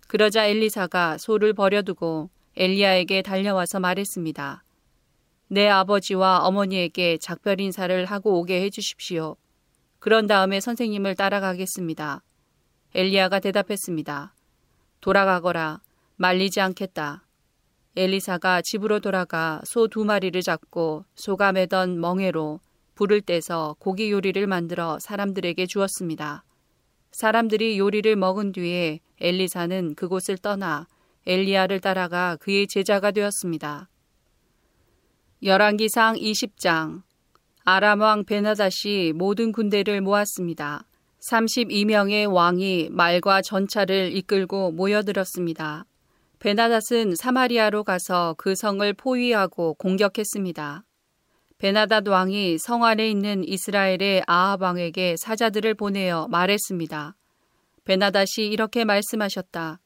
그러자 엘리사가 소를 버려두고 엘리야에게 달려와서 말했습니다. 내 아버지와 어머니에게 작별 인사를 하고 오게 해주십시오. 그런 다음에 선생님을 따라가겠습니다. 엘리야가 대답했습니다. 돌아가거라. 말리지 않겠다. 엘리사가 집으로 돌아가 소 두 마리를 잡고 소가 매던 멍에로 불을 떼서 고기 요리를 만들어 사람들에게 주었습니다. 사람들이 요리를 먹은 뒤에 엘리사는 그곳을 떠나 엘리야를 따라가 그의 제자가 되었습니다. 열왕기상 20장 아람 왕 베나다시 모든 군대를 모았습니다. 32명의 왕이 말과 전차를 이끌고 모여들었습니다. 베나닷은 사마리아로 가서 그 성을 포위하고 공격했습니다. 베나닷 왕이 성 안에 있는 이스라엘의 아합 왕에게 사자들을 보내어 말했습니다. 베나닷이 이렇게 말씀하셨다.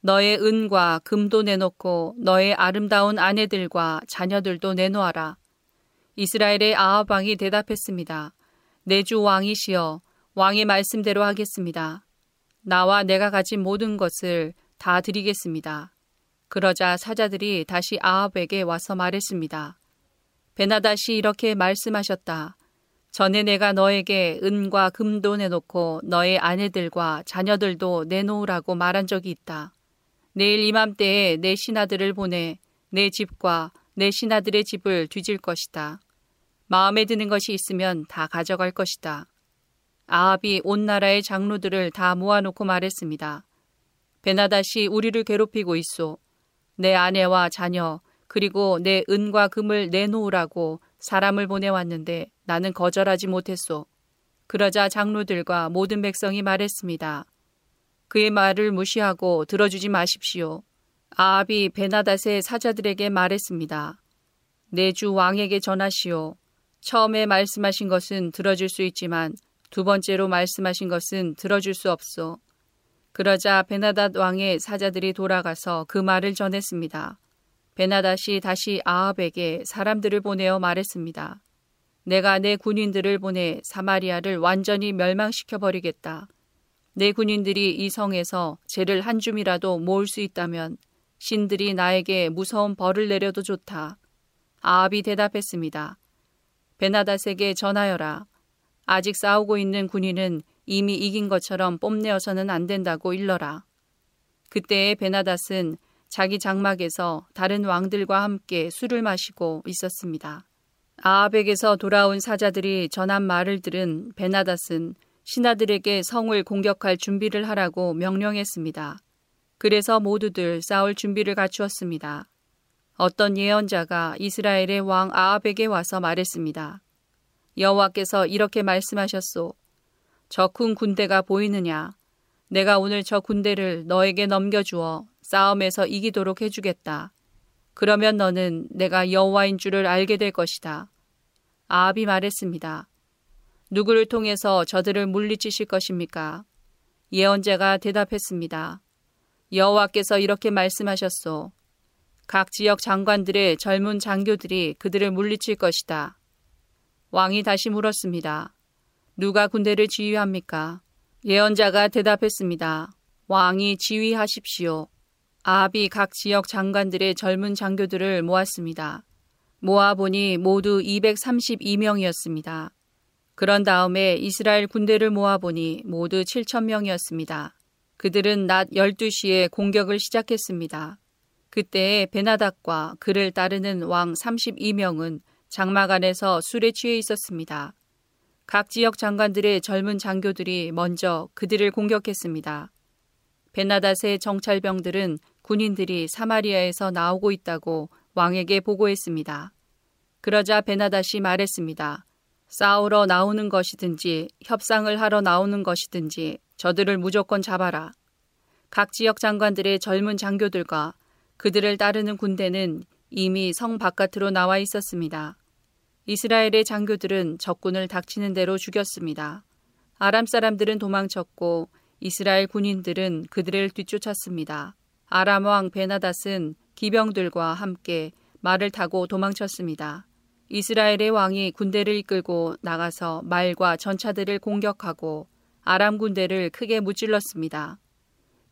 너의 은과 금도 내놓고 너의 아름다운 아내들과 자녀들도 내놓아라. 이스라엘의 아합 왕이 대답했습니다. 내주 왕이시여 왕의 말씀대로 하겠습니다. 나와 내가 가진 모든 것을 다 드리겠습니다. 그러자 사자들이 다시 아합에게 와서 말했습니다. 베나다시 이렇게 말씀하셨다. 전에 내가 너에게 은과 금도 내놓고 너의 아내들과 자녀들도 내놓으라고 말한 적이 있다. 내일 이맘때에 내 신하들을 보내 내 집과 내 신하들의 집을 뒤질 것이다. 마음에 드는 것이 있으면 다 가져갈 것이다. 아합이 온 나라의 장로들을 다 모아놓고 말했습니다. 베나다시 우리를 괴롭히고 있소. 내 아내와 자녀, 그리고 내 은과 금을 내놓으라고 사람을 보내왔는데 나는 거절하지 못했소. 그러자 장로들과 모든 백성이 말했습니다. 그의 말을 무시하고 들어주지 마십시오. 아합이 베나닷의 사자들에게 말했습니다. 내 주 왕에게 전하시오. 처음에 말씀하신 것은 들어줄 수 있지만 두 번째로 말씀하신 것은 들어줄 수 없소. 그러자 베나닷 왕의 사자들이 돌아가서 그 말을 전했습니다. 베나닷이 다시 아합에게 사람들을 보내어 말했습니다. 내가 내 군인들을 보내 사마리아를 완전히 멸망시켜 버리겠다. 내 군인들이 이 성에서 죄를 한 줌이라도 모을 수 있다면 신들이 나에게 무서운 벌을 내려도 좋다. 아합이 대답했습니다. 베나닷에게 전하여라. 아직 싸우고 있는 군인은 이미 이긴 것처럼 뽐내어서는 안 된다고 일러라. 그때의 베나닷은 자기 장막에서 다른 왕들과 함께 술을 마시고 있었습니다. 아합에게서 돌아온 사자들이 전한 말을 들은 베나닷은 신하들에게 성을 공격할 준비를 하라고 명령했습니다. 그래서 모두들 싸울 준비를 갖추었습니다. 어떤 예언자가 이스라엘의 왕 아합에게 와서 말했습니다. 여호와께서 이렇게 말씀하셨소. 적군 군대가 보이느냐? 내가 오늘 저 군대를 너에게 넘겨주어 싸움에서 이기도록 해주겠다. 그러면 너는 내가 여호와인 줄을 알게 될 것이다. 아합이 말했습니다. 누구를 통해서 저들을 물리치실 것입니까? 예언자가 대답했습니다. 여호와께서 이렇게 말씀하셨소. 각 지역 장관들의 젊은 장교들이 그들을 물리칠 것이다. 왕이 다시 물었습니다. 누가 군대를 지휘합니까? 예언자가 대답했습니다. 왕이 지휘하십시오. 아합이 각 지역 장관들의 젊은 장교들을 모았습니다. 모아보니 모두 232명이었습니다. 그런 다음에 이스라엘 군대를 모아보니 모두 7천명이었습니다. 그들은 낮 12시에 공격을 시작했습니다. 그때에 베나닥과 그를 따르는 왕 32명은 장막 안에서 술에 취해 있었습니다. 각 지역 장관들의 젊은 장교들이 먼저 그들을 공격했습니다. 베나닷의 정찰병들은 군인들이 사마리아에서 나오고 있다고 왕에게 보고했습니다. 그러자 베나닷이 말했습니다. 싸우러 나오는 것이든지 협상을 하러 나오는 것이든지 저들을 무조건 잡아라. 각 지역 장관들의 젊은 장교들과 그들을 따르는 군대는 이미 성 바깥으로 나와 있었습니다. 이스라엘의 장교들은 적군을 닥치는 대로 죽였습니다. 아람 사람들은 도망쳤고 이스라엘 군인들은 그들을 뒤쫓았습니다. 아람 왕 베나닷은 기병들과 함께 말을 타고 도망쳤습니다. 이스라엘의 왕이 군대를 이끌고 나가서 말과 전차들을 공격하고 아람 군대를 크게 무찔렀습니다.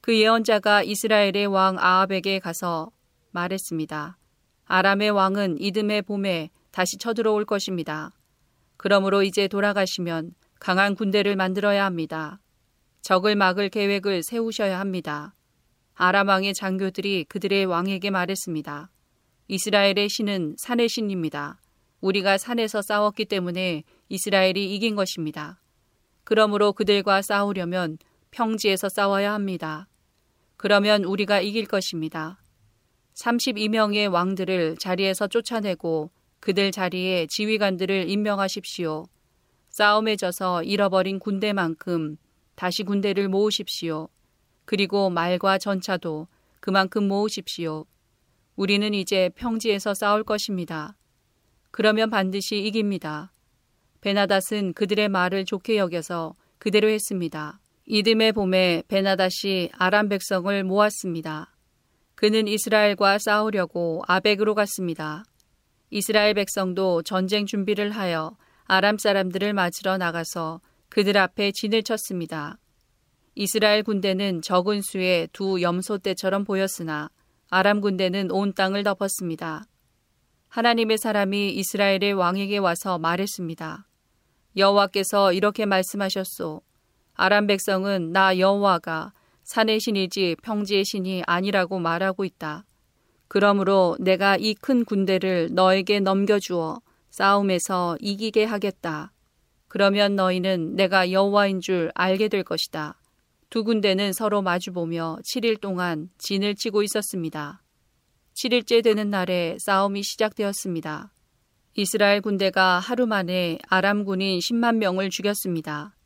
그 예언자가 이스라엘의 왕 아합에게 가서 말했습니다. 아람의 왕은 이듬해 봄에 다시 쳐들어올 것입니다. 그러므로 이제 돌아가시면 강한 군대를 만들어야 합니다. 적을 막을 계획을 세우셔야 합니다. 아람 왕의 장교들이 그들의 왕에게 말했습니다. 이스라엘의 신은 산의 신입니다. 우리가 산에서 싸웠기 때문에 이스라엘이 이긴 것입니다. 그러므로 그들과 싸우려면 평지에서 싸워야 합니다. 그러면 우리가 이길 것입니다. 32명의 왕들을 자리에서 쫓아내고 그들 자리에 지휘관들을 임명하십시오. 싸움에 져서 잃어버린 군대만큼 다시 군대를 모으십시오. 그리고 말과 전차도 그만큼 모으십시오. 우리는 이제 평지에서 싸울 것입니다. 그러면 반드시 이깁니다. 베나닷은 그들의 말을 좋게 여겨서 그대로 했습니다. 이듬해 봄에 베나닷이 아람 백성을 모았습니다. 그는 이스라엘과 싸우려고 아벡으로 갔습니다. 이스라엘 백성도 전쟁 준비를 하여 아람 사람들을 맞으러 나가서 그들 앞에 진을 쳤습니다. 이스라엘 군대는 적은 수의 두 염소 떼처럼 보였으나 아람 군대는 온 땅을 덮었습니다. 하나님의 사람이 이스라엘의 왕에게 와서 말했습니다. 여호와께서 이렇게 말씀하셨소. 아람 백성은 나 여호와가 산의 신이지 평지의 신이 아니라고 말하고 있다. 그러므로 내가 이 큰 군대를 너에게 넘겨주어 싸움에서 이기게 하겠다. 그러면 너희는 내가 여호와인 줄 알게 될 것이다. 두 군대는 서로 마주보며 7일 동안 진을 치고 있었습니다. 7일째 되는 날에 싸움이 시작되었습니다. 이스라엘 군대가 하루 만에 아람 군인 10만 명을 죽였습니다.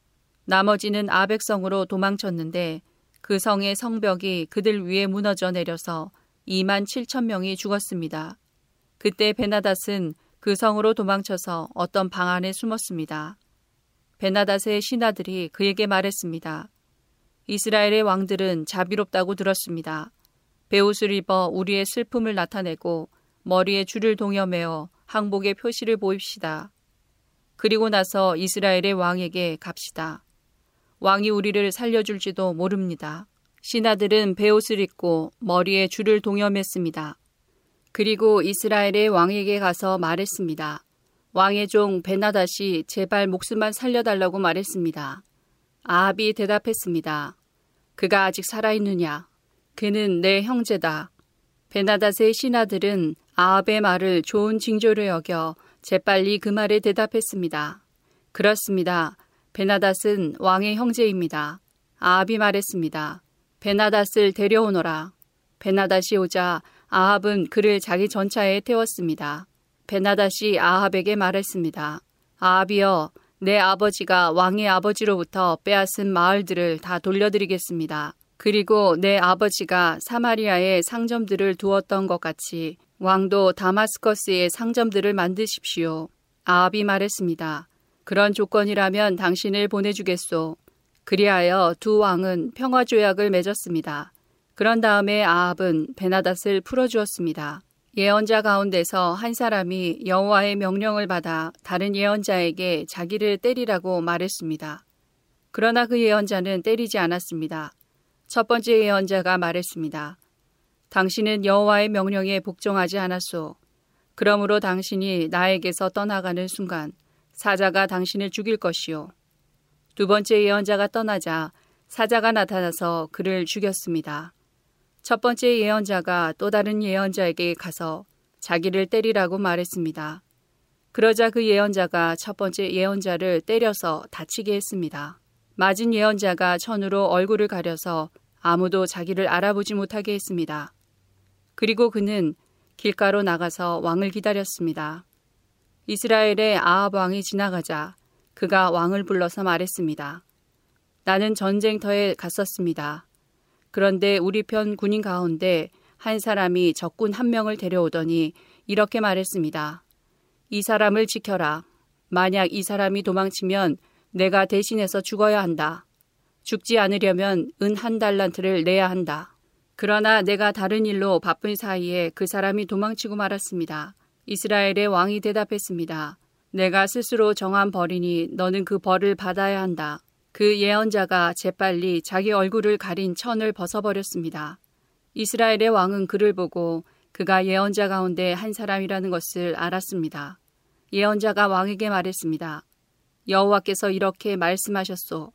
나머지는 아백성으로 도망쳤는데 그 성의 성벽이 그들 위에 무너져 내려서 2만 7천 명이 죽었습니다. 그때 베나닷은 그 성으로 도망쳐서 어떤 방 안에 숨었습니다. 베나닷의 신하들이 그에게 말했습니다. 이스라엘의 왕들은 자비롭다고 들었습니다. 베옷을 입어 우리의 슬픔을 나타내고 머리에 줄을 동여매어 항복의 표시를 보입시다. 그리고 나서 이스라엘의 왕에게 갑시다. 왕이 우리를 살려줄지도 모릅니다. 신하들은 베옷을 입고 머리에 줄을 동여맸습니다. 그리고 이스라엘의 왕에게 가서 말했습니다. 왕의 종 베나닷이 제발 목숨만 살려달라고 말했습니다. 아합이 대답했습니다. 그가 아직 살아있느냐? 그는 내 형제다. 베나닷의 신하들은 아합의 말을 좋은 징조로 여겨 재빨리 그 말에 대답했습니다. 그렇습니다. 베나닷은 왕의 형제입니다. 아합이 말했습니다. 베나닷을 데려오너라. 베나닷이 오자 아합은 그를 자기 전차에 태웠습니다. 베나닷이 아합에게 말했습니다. 아합이여, 내 아버지가 왕의 아버지로부터 빼앗은 마을들을 다 돌려드리겠습니다. 그리고 내 아버지가 사마리아에 상점들을 두었던 것 같이 왕도 다마스커스에 상점들을 만드십시오. 아합이 말했습니다. 그런 조건이라면 당신을 보내주겠소. 그리하여 두 왕은 평화 조약을 맺었습니다. 그런 다음에 아합은 베나닷을 풀어주었습니다. 예언자 가운데서 한 사람이 여호와의 명령을 받아 다른 예언자에게 자기를 때리라고 말했습니다. 그러나 그 예언자는 때리지 않았습니다. 첫 번째 예언자가 말했습니다. 당신은 여호와의 명령에 복종하지 않았소. 그러므로 당신이 나에게서 떠나가는 순간 사자가 당신을 죽일 것이요. 두 번째 예언자가 떠나자 사자가 나타나서 그를 죽였습니다. 첫 번째 예언자가 또 다른 예언자에게 가서 자기를 때리라고 말했습니다. 그러자 그 예언자가 첫 번째 예언자를 때려서 다치게 했습니다. 맞은 예언자가 천으로 얼굴을 가려서 아무도 자기를 알아보지 못하게 했습니다. 그리고 그는 길가로 나가서 왕을 기다렸습니다. 이스라엘의 아합 왕이 지나가자 그가 왕을 불러서 말했습니다. 나는 전쟁터에 갔었습니다. 그런데 우리 편 군인 가운데 한 사람이 적군 한 명을 데려오더니 이렇게 말했습니다. 이 사람을 지켜라. 만약 이 사람이 도망치면 내가 대신해서 죽어야 한다. 죽지 않으려면 은 한 달란트를 내야 한다. 그러나 내가 다른 일로 바쁜 사이에 그 사람이 도망치고 말았습니다. 이스라엘의 왕이 대답했습니다. 내가 스스로 정한 벌이니 너는 그 벌을 받아야 한다. 그 예언자가 재빨리 자기 얼굴을 가린 천을 벗어버렸습니다. 이스라엘의 왕은 그를 보고 그가 예언자 가운데 한 사람이라는 것을 알았습니다. 예언자가 왕에게 말했습니다. 여호와께서 이렇게 말씀하셨소.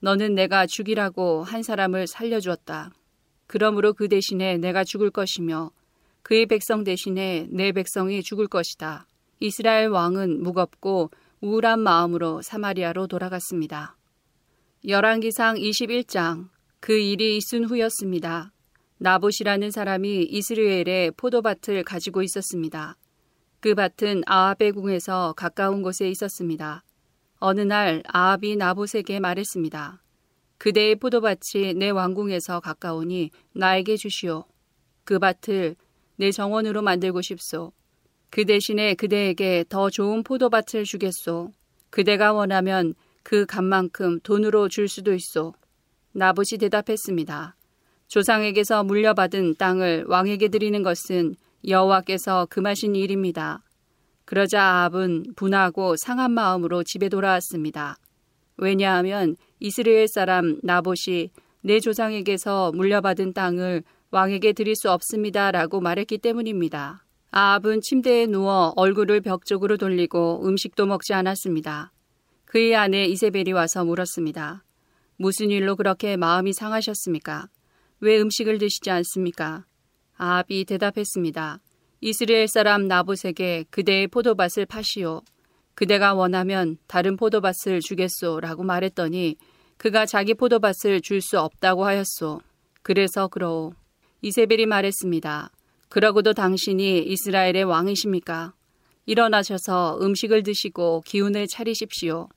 너는 내가 죽이라고 한 사람을 살려주었다. 그러므로 그 대신에 내가 죽을 것이며 그의 백성 대신에 내 백성이 죽을 것이다. 이스라엘 왕은 무겁고 우울한 마음으로 사마리아로 돌아갔습니다. 열왕기상 21장 그 일이 있은 후였습니다. 나봇이라는 사람이 이스라엘의 포도밭을 가지고 있었습니다. 그 밭은 아합의 궁에서 가까운 곳에 있었습니다. 어느 날 아합이 나봇에게 말했습니다. 그대의 포도밭이 내 왕궁에서 가까우니 나에게 주시오. 그 밭을 내 정원으로 만들고 싶소. 그 대신에 그대에게 더 좋은 포도밭을 주겠소. 그대가 원하면 그 값만큼 돈으로 줄 수도 있소. 나봇이 대답했습니다. 조상에게서 물려받은 땅을 왕에게 드리는 것은 여호와께서 금하신 일입니다. 그러자 아합은 분하고 상한 마음으로 집에 돌아왔습니다. 왜냐하면 이스라엘 사람 나봇이 내 조상에게서 물려받은 땅을 왕에게 드릴 수 없습니다라고 말했기 때문입니다. 아합은 침대에 누워 얼굴을 벽 쪽으로 돌리고 음식도 먹지 않았습니다. 그의 아내 이세벨이 와서 물었습니다. 무슨 일로 그렇게 마음이 상하셨습니까? 왜 음식을 드시지 않습니까? 아합이 대답했습니다. 이스라엘 사람 나봇에게 그대의 포도밭을 파시오. 그대가 원하면 다른 포도밭을 주겠소 라고 말했더니 그가 자기 포도밭을 줄 수 없다고 하였소. 그래서 그러오. 이세벨이 말했습니다. 그러고도 당신이 이스라엘의 왕이십니까? 일어나셔서 음식을 드시고 기운을 차리십시오.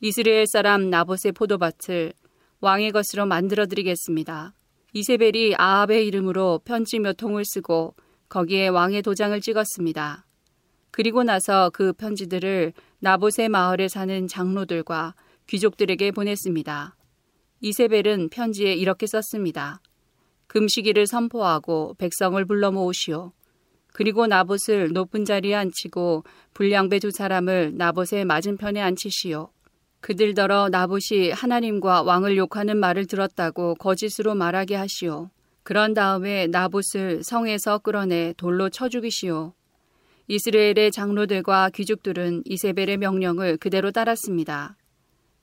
이스라엘 사람 나봇의 포도밭을 왕의 것으로 만들어 드리겠습니다. 이세벨이 아합의 이름으로 편지 몇 통을 쓰고 거기에 왕의 도장을 찍었습니다. 그리고 나서 그 편지들을 나봇의 마을에 사는 장로들과 귀족들에게 보냈습니다. 이세벨은 편지에 이렇게 썼습니다. 금시기를 선포하고 백성을 불러 모으시오. 그리고 나봇을 높은 자리에 앉히고 불량배 두 사람을 나봇의 맞은편에 앉히시오. 그들더러 나봇이 하나님과 왕을 욕하는 말을 들었다고 거짓으로 말하게 하시오. 그런 다음에 나봇을 성에서 끌어내 돌로 쳐 죽이시오. 이스라엘의 장로들과 귀족들은 이세벨의 명령을 그대로 따랐습니다.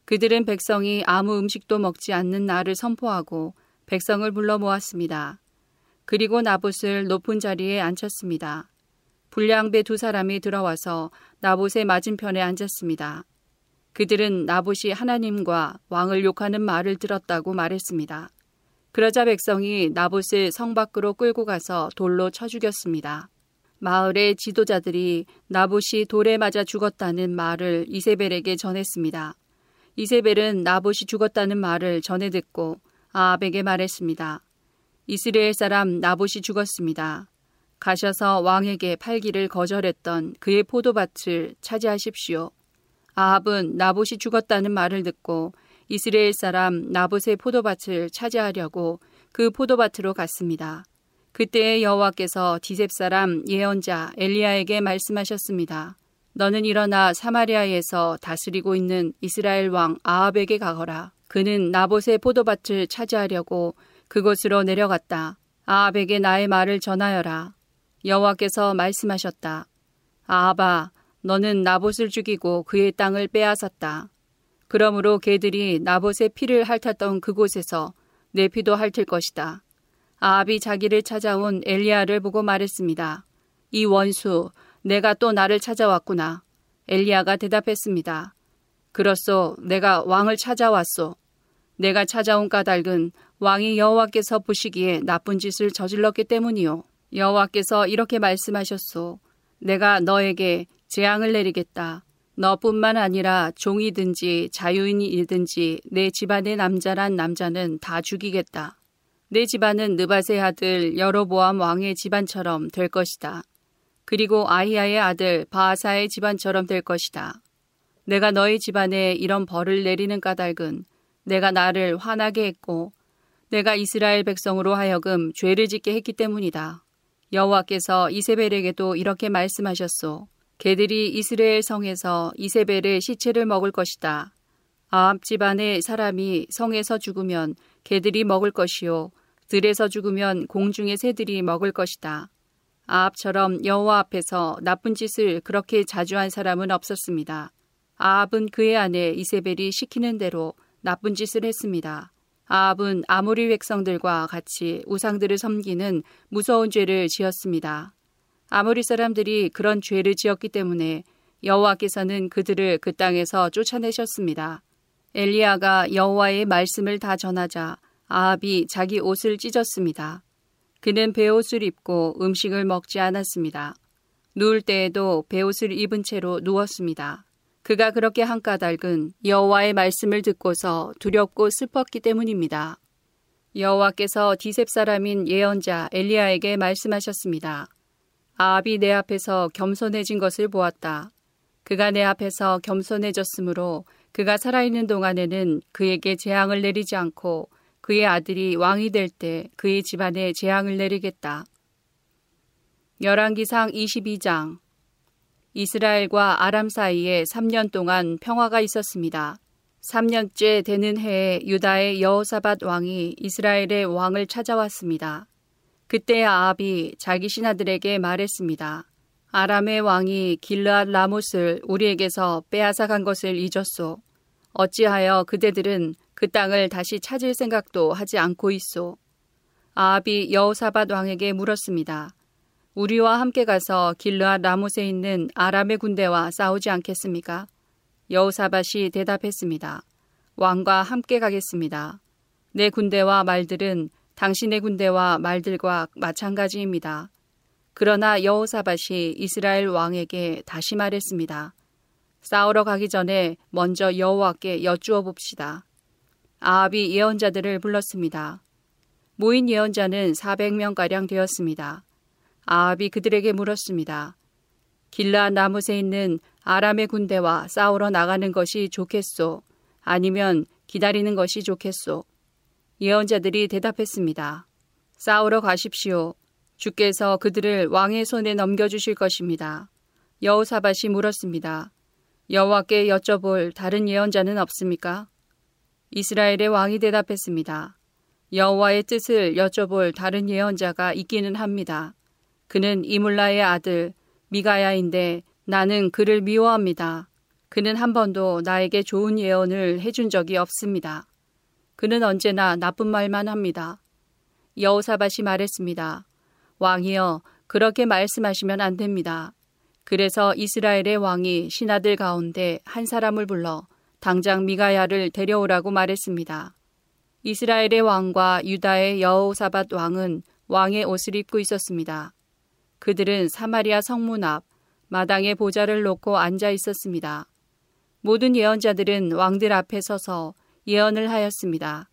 그들은 백성이 아무 음식도 먹지 않는 날을 선포하고 백성을 불러 모았습니다. 그리고 나봇을 높은 자리에 앉혔습니다. 불량배 두 사람이 들어와서 나봇의 맞은편에 앉았습니다. 그들은 나봇이 하나님과 왕을 욕하는 말을 들었다고 말했습니다. 그러자 백성이 나봇을 성 밖으로 끌고 가서 돌로 쳐 죽였습니다. 마을의 지도자들이 나봇이 돌에 맞아 죽었다는 말을 이세벨에게 전했습니다. 이세벨은 나봇이 죽었다는 말을 전해 듣고 아합에게 말했습니다. 이스라엘 사람 나봇이 죽었습니다. 가셔서 왕에게 팔기를 거절했던 그의 포도밭을 차지하십시오. 아합은 나봇이 죽었다는 말을 듣고 이스라엘 사람 나봇의 포도밭을 차지하려고 그 포도밭으로 갔습니다. 그때 여호와께서 디셉 사람 예언자 엘리야에게 말씀하셨습니다. 너는 일어나 사마리아에서 다스리고 있는 이스라엘 왕 아합에게 가거라. 그는 나봇의 포도밭을 차지하려고 그곳으로 내려갔다. 아합에게 나의 말을 전하여라. 여호와께서 말씀하셨다. 아합아, 너는 나봇을 죽이고 그의 땅을 빼앗았다. 그러므로 개들이 나봇의 피를 핥았던 그곳에서 내 피도 핥을 것이다. 아합이 자기를 찾아온 엘리야를 보고 말했습니다. 이 원수, 내가 또 나를 찾아왔구나. 엘리야가 대답했습니다. 그렇소, 내가 왕을 찾아왔소. 내가 찾아온 까닭은 왕이 여호와께서 보시기에 나쁜 짓을 저질렀기 때문이요. 여호와께서 이렇게 말씀하셨소. 내가 너에게 재앙을 내리겠다. 너뿐만 아니라 종이든지 자유인이든지 내 집안의 남자란 남자는 다 죽이겠다. 내 집안은 느바세 아들 여로보암 왕의 집안처럼 될 것이다. 그리고 아히야의 아들 바하사의 집안처럼 될 것이다. 내가 너희 집안에 이런 벌을 내리는 까닭은 내가 나를 화나게 했고 내가 이스라엘 백성으로 하여금 죄를 짓게 했기 때문이다. 여호와께서 이세벨에게도 이렇게 말씀하셨소. 개들이 이스라엘 성에서 이세벨의 시체를 먹을 것이다. 아합 집안의 사람이 성에서 죽으면 개들이 먹을 것이요 들에서 죽으면 공중의 새들이 먹을 것이다. 아합처럼 여호와 앞에서 나쁜 짓을 그렇게 자주 한 사람은 없었습니다. 아합은 그의 아내 이세벨이 시키는 대로 나쁜 짓을 했습니다. 아합은 아모리 백성들과 같이 우상들을 섬기는 무서운 죄를 지었습니다. 아모리 사람들이 그런 죄를 지었기 때문에 여호와께서는 그들을 그 땅에서 쫓아내셨습니다. 엘리야가 여호와의 말씀을 다 전하자 아합이 자기 옷을 찢었습니다. 그는 베옷을 입고 음식을 먹지 않았습니다. 누울 때에도 베옷을 입은 채로 누웠습니다. 그가 그렇게 한 까닭은 여호와의 말씀을 듣고서 두렵고 슬펐기 때문입니다. 여호와께서 디셉 사람인 예언자 엘리야에게 말씀하셨습니다. 아합이 내 앞에서 겸손해진 것을 보았다. 그가 내 앞에서 겸손해졌으므로 그가 살아있는 동안에는 그에게 재앙을 내리지 않고 그의 아들이 왕이 될 때 그의 집안에 재앙을 내리겠다. 열왕기상 22장 이스라엘과 아람 사이에 3년 동안 평화가 있었습니다. 3년째 되는 해에 유다의 여호사밧 왕이 이스라엘의 왕을 찾아왔습니다. 그때 아합이 자기 신하들에게 말했습니다. 아람의 왕이 길르앗 라못을 우리에게서 빼앗아 간 것을 잊었소. 어찌하여 그대들은 그 땅을 다시 찾을 생각도 하지 않고 있소. 아합이 여호사밧 왕에게 물었습니다. 우리와 함께 가서 길르앗 라못에 있는 아람의 군대와 싸우지 않겠습니까? 여호사밧이 대답했습니다. 왕과 함께 가겠습니다. 내 군대와 말들은 당신의 군대와 말들과 마찬가지입니다. 그러나 여호사밧이 이스라엘 왕에게 다시 말했습니다. 싸우러 가기 전에 먼저 여호와께 여쭈어 봅시다. 아합이 예언자들을 불렀습니다. 모인 예언자는 400명가량 되었습니다. 아합이 그들에게 물었습니다. 길라 나무에 있는 아람의 군대와 싸우러 나가는 것이 좋겠소? 아니면 기다리는 것이 좋겠소? 예언자들이 대답했습니다. 싸우러 가십시오. 주께서 그들을 왕의 손에 넘겨주실 것입니다. 여호사밭이 물었습니다. 여호와께 여쭤볼 다른 예언자는 없습니까? 이스라엘의 왕이 대답했습니다. 여호와의 뜻을 여쭤볼 다른 예언자가 있기는 합니다. 그는 이물라의 아들 미가야인데 나는 그를 미워합니다. 그는 한 번도 나에게 좋은 예언을 해준 적이 없습니다. 그는 언제나 나쁜 말만 합니다. 여호사밭이 말했습니다. 왕이여, 그렇게 말씀하시면 안 됩니다. 그래서 이스라엘의 왕이 신하들 가운데 한 사람을 불러 당장 미가야를 데려오라고 말했습니다. 이스라엘의 왕과 유다의 여호사밧 왕은 왕의 옷을 입고 있었습니다. 그들은 사마리아 성문 앞 마당에 보좌를 놓고 앉아 있었습니다. 모든 예언자들은 왕들 앞에 서서 예언을 하였습니다.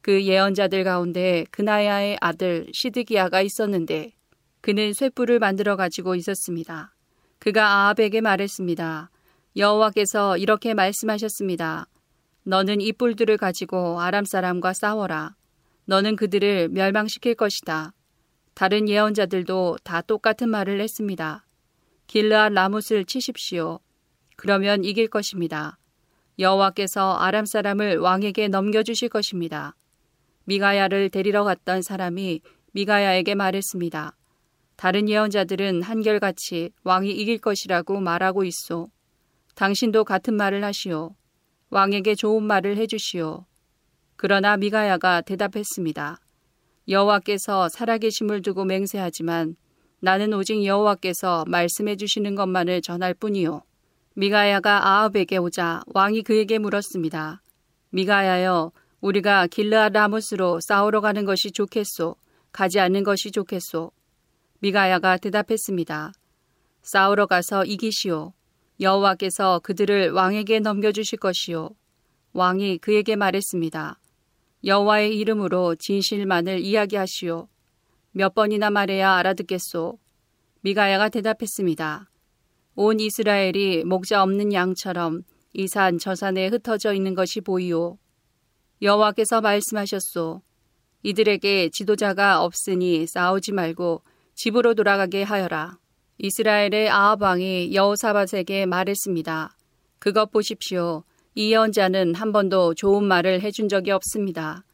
그 예언자들 가운데 그나야의 아들 시드기야가 있었는데 그는 쇠뿔을 만들어 가지고 있었습니다. 그가 아합에게 말했습니다. 여호와께서 이렇게 말씀하셨습니다. 너는 이 뿔들을 가지고 아람 사람과 싸워라. 너는 그들을 멸망시킬 것이다. 다른 예언자들도 다 똑같은 말을 했습니다. 길르앗 라못을 치십시오. 그러면 이길 것입니다. 여호와께서 아람 사람을 왕에게 넘겨주실 것입니다. 미가야를 데리러 갔던 사람이 미가야에게 말했습니다. 다른 예언자들은 한결같이 왕이 이길 것이라고 말하고 있소. 당신도 같은 말을 하시오. 왕에게 좋은 말을 해주시오. 그러나 미가야가 대답했습니다. 여호와께서 살아계심을 두고 맹세하지만 나는 오직 여호와께서 말씀해 주시는 것만을 전할 뿐이요. 미가야가 아합에게 오자 왕이 그에게 물었습니다. 미가야여, 우리가 길르아 라못으로 싸우러 가는 것이 좋겠소. 가지 않는 것이 좋겠소. 미가야가 대답했습니다. 싸우러 가서 이기시오. 여호와께서 그들을 왕에게 넘겨주실 것이요. 왕이 그에게 말했습니다. 여호와의 이름으로 진실만을 이야기하시오. 몇 번이나 말해야 알아듣겠소. 미가야가 대답했습니다. 온 이스라엘이 목자 없는 양처럼 이 산 저 산에 흩어져 있는 것이 보이오. 여호와께서 말씀하셨소. 이들에게 지도자가 없으니 싸우지 말고 집으로 돌아가게 하여라. 이스라엘의 아합 왕이 여호사밧에게 말했습니다. 그것 보십시오. 이 예언자는 한 번도 좋은 말을 해준 적이 없습니다.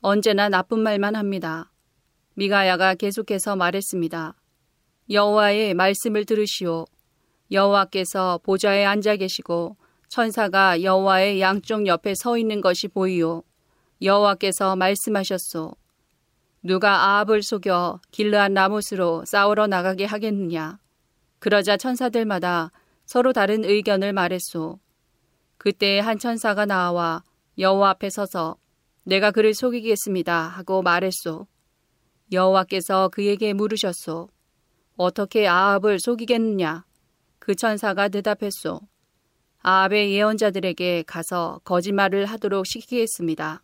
언제나 나쁜 말만 합니다. 미가야가 계속해서 말했습니다. 여호와의 말씀을 들으시오. 여호와께서 보좌에 앉아 계시고 천사가 여호와의 양쪽 옆에 서 있는 것이 보이오. 여호와께서 말씀하셨소. 누가 아합을 속여 길르한 나못으로 싸우러 나가게 하겠느냐. 그러자 천사들마다 서로 다른 의견을 말했소. 그때 한 천사가 나와 여호와 앞에 서서 내가 그를 속이겠습니다 하고 말했소. 여호와께서 그에게 물으셨소. 어떻게 아합을 속이겠느냐? 그 천사가 대답했소. 아합의 예언자들에게 가서 거짓말을 하도록 시키겠습니다.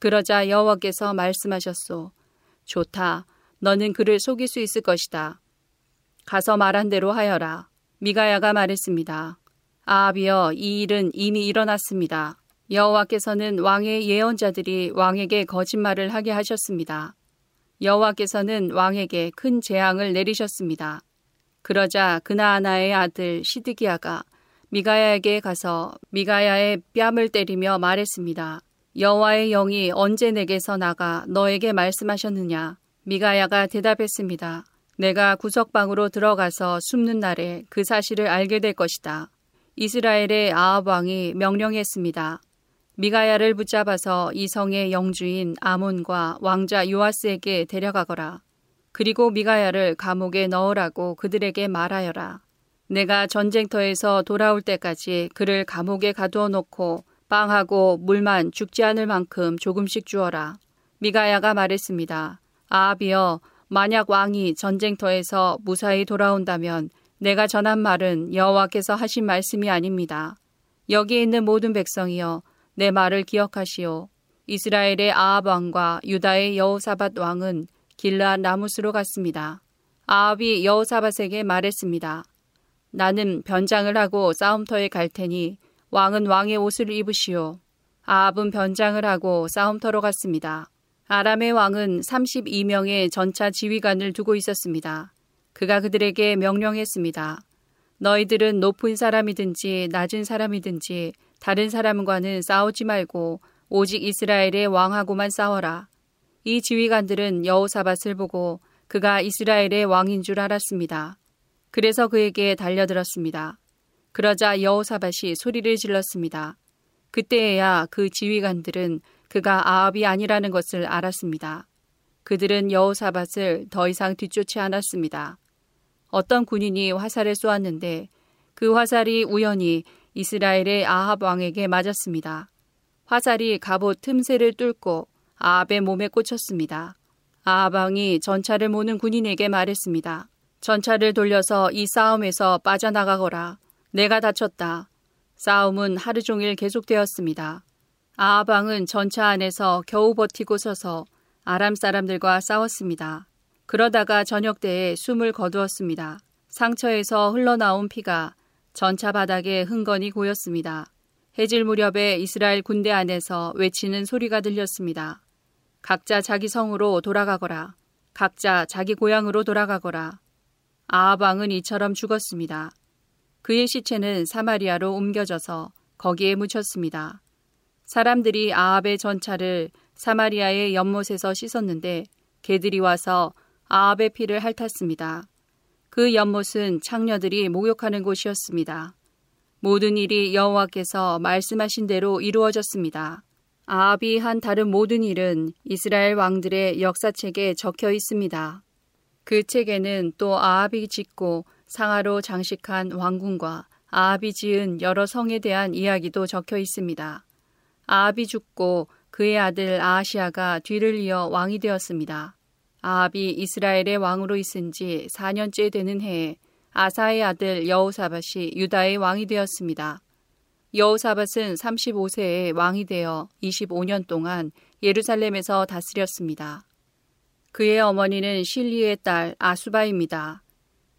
그러자 여호와께서 말씀하셨소. 좋다. 너는 그를 속일 수 있을 것이다. 가서 말한 대로 하여라. 미가야가 말했습니다. 아합이여 이 일은 이미 일어났습니다. 여호와께서는 왕의 예언자들이 왕에게 거짓말을 하게 하셨습니다. 여호와께서는 왕에게 큰 재앙을 내리셨습니다. 그러자 그나아나의 아들 시드기야가 미가야에게 가서 미가야의 뺨을 때리며 말했습니다. 여호와의 영이 언제 내게서 나가 너에게 말씀하셨느냐? 미가야가 대답했습니다. 내가 구석방으로 들어가서 숨는 날에 그 사실을 알게 될 것이다. 이스라엘의 아합 왕이 명령했습니다. 미가야를 붙잡아서 이 성의 영주인 아몬과 왕자 요아스에게 데려가거라. 그리고 미가야를 감옥에 넣으라고 그들에게 말하여라. 내가 전쟁터에서 돌아올 때까지 그를 감옥에 가두어 놓고 빵하고 물만 죽지 않을 만큼 조금씩 주어라. 미가야가 말했습니다. 아비여, 만약 왕이 전쟁터에서 무사히 돌아온다면 내가 전한 말은 여호와께서 하신 말씀이 아닙니다. 여기에 있는 모든 백성이여 내 말을 기억하시오. 이스라엘의 아합 왕과 유다의 여호사밧 왕은 길르앗 나무스로 갔습니다. 아합이 여호사밧에게 말했습니다. 나는 변장을 하고 싸움터에 갈 테니 왕은 왕의 옷을 입으시오. 아합은 변장을 하고 싸움터로 갔습니다. 아람의 왕은 32명의 전차 지휘관을 두고 있었습니다. 그가 그들에게 명령했습니다. 너희들은 높은 사람이든지 낮은 사람이든지 다른 사람과는 싸우지 말고 오직 이스라엘의 왕하고만 싸워라. 이 지휘관들은 여호사밧을 보고 그가 이스라엘의 왕인 줄 알았습니다. 그래서 그에게 달려들었습니다. 그러자 여호사밧이 소리를 질렀습니다. 그때에야 그 지휘관들은 그가 아합이 아니라는 것을 알았습니다. 그들은 여호사밧을 더 이상 뒤쫓지 않았습니다. 어떤 군인이 화살을 쏘았는데 그 화살이 우연히 이스라엘의 아합 왕에게 맞았습니다. 화살이 갑옷 틈새를 뚫고 아합의 몸에 꽂혔습니다. 아합 왕이 전차를 모는 군인에게 말했습니다. 전차를 돌려서 이 싸움에서 빠져나가거라. 내가 다쳤다. 싸움은 하루 종일 계속되었습니다. 아하방은 전차 안에서 겨우 버티고 서서 아람 사람들과 싸웠습니다. 그러다가 저녁 때에 숨을 거두었습니다. 상처에서 흘러나온 피가 전차 바닥에 흥건히 고였습니다. 해질 무렵에 이스라엘 군대 안에서 외치는 소리가 들렸습니다. 각자 자기 성으로 돌아가거라. 각자 자기 고향으로 돌아가거라. 아합왕은 이처럼 죽었습니다. 그의 시체는 사마리아로 옮겨져서 거기에 묻혔습니다. 사람들이 아합의 전차를 사마리아의 연못에서 씻었는데 개들이 와서 아합의 피를 핥았습니다. 그 연못은 창녀들이 목욕하는 곳이었습니다. 모든 일이 여호와께서 말씀하신 대로 이루어졌습니다. 아합이 한 다른 모든 일은 이스라엘 왕들의 역사책에 적혀 있습니다. 그 책에는 또 아합이 짓고 상하로 장식한 왕궁과 아합이 지은 여러 성에 대한 이야기도 적혀 있습니다. 아합이 죽고 그의 아들 아하시아가 뒤를 이어 왕이 되었습니다. 아합이 이스라엘의 왕으로 있은 지 4년째 되는 해에 아사의 아들 여호사밧이 유다의 왕이 되었습니다. 여호사밧은 35세에 왕이 되어 25년 동안 예루살렘에서 다스렸습니다. 그의 어머니는 실리의 딸 아수바입니다.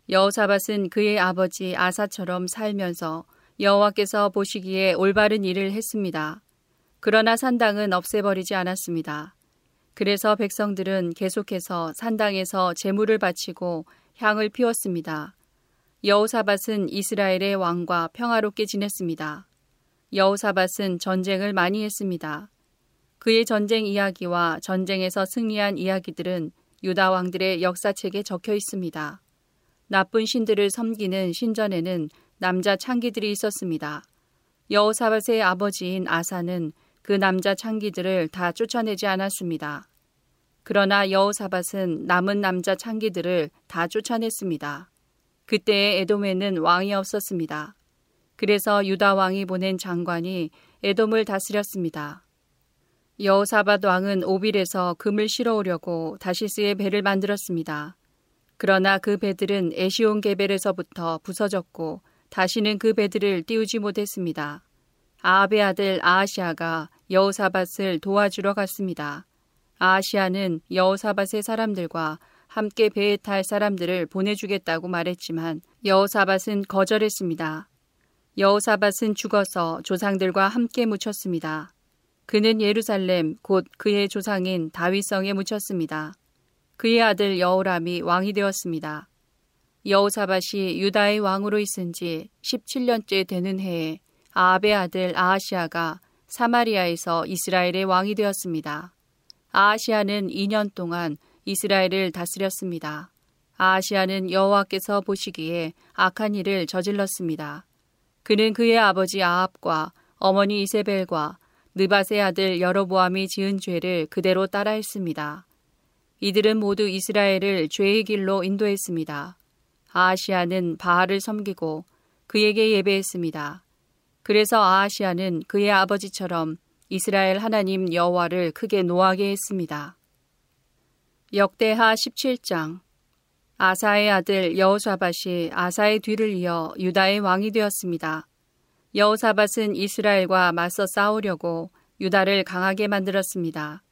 여호사밧은 그의 아버지 아사처럼 살면서 여호와께서 보시기에 올바른 일을 했습니다. 그러나 산당은 없애버리지 않았습니다. 그래서 백성들은 계속해서 산당에서 제물을 바치고 향을 피웠습니다. 여호사밧은 이스라엘의 왕과 평화롭게 지냈습니다. 여호사밧은 전쟁을 많이 했습니다. 그의 전쟁 이야기와 전쟁에서 승리한 이야기들은 유다 왕들의 역사책에 적혀 있습니다. 나쁜 신들을 섬기는 신전에는 남자 창기들이 있었습니다. 여호사밧의 아버지인 아사는 그 남자 창기들을 다 쫓아내지 않았습니다. 그러나 여호사밧은 남은 남자 창기들을 다 쫓아냈습니다. 그때의 에돔에는 왕이 없었습니다. 그래서 유다 왕이 보낸 장관이 에돔을 다스렸습니다. 여호사밧 왕은 오빌에서 금을 실어오려고 다시스의 배를 만들었습니다. 그러나 그 배들은 에시온 게벨에서부터 부서졌고 다시는 그 배들을 띄우지 못했습니다. 아합의 아들 아하시아가 여호사밧을 도와주러 갔습니다. 아하시아는 여호사밧의 사람들과 함께 배에 탈 사람들을 보내주겠다고 말했지만 여호사밧은 거절했습니다. 여호사밧은 죽어서 조상들과 함께 묻혔습니다. 그는 예루살렘 곧 그의 조상인 다윗성에 묻혔습니다. 그의 아들 여호람이 왕이 되었습니다. 여호사밧이 유다의 왕으로 있은 지 17년째 되는 해에 아합의 아들 아하시아가 사마리아에서 이스라엘의 왕이 되었습니다. 아하시아는 2년 동안 이스라엘을 다스렸습니다. 아하시아는 여호와께서 보시기에 악한 일을 저질렀습니다. 그는 그의 아버지 아합과 어머니 이세벨과 느바의 아들 여로보암이 지은 죄를 그대로 따라했습니다. 이들은 모두 이스라엘을 죄의 길로 인도했습니다. 아하시아는 바알을 섬기고 그에게 예배했습니다. 그래서 아하시아는 그의 아버지처럼 이스라엘 하나님 여호와를 크게 노하게 했습니다. 역대하 17장 아사의 아들 여호사밧이 아사의 뒤를 이어 유다의 왕이 되었습니다. 여호사밧은 이스라엘과 맞서 싸우려고 유다를 강하게 만들었습니다.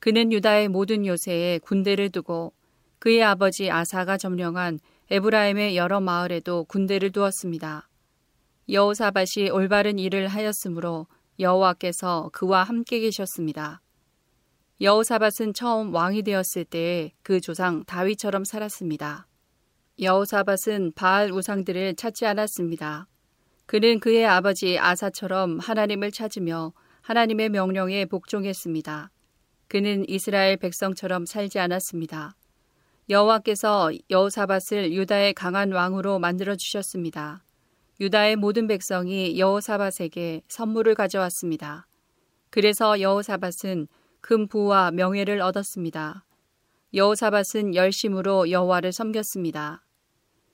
그는 유다의 모든 요새에 군대를 두고 그의 아버지 아사가 점령한 에브라임의 여러 마을에도 군대를 두었습니다. 여호사밧이 올바른 일을 하였으므로 여호와께서 그와 함께 계셨습니다. 여호사밧은 처음 왕이 되었을 때에 그 조상 다윗처럼 살았습니다. 여호사밧은 바알 우상들을 찾지 않았습니다. 그는 그의 아버지 아사처럼 하나님을 찾으며 하나님의 명령에 복종했습니다. 그는 이스라엘 백성처럼 살지 않았습니다. 여호와께서 여호사밧을 유다의 강한 왕으로 만들어 주셨습니다. 유다의 모든 백성이 여호사밧에게 선물을 가져왔습니다. 그래서 여호사밧은 큰 부와 명예를 얻었습니다. 여호사밧은 열심으로 여호와를 섬겼습니다.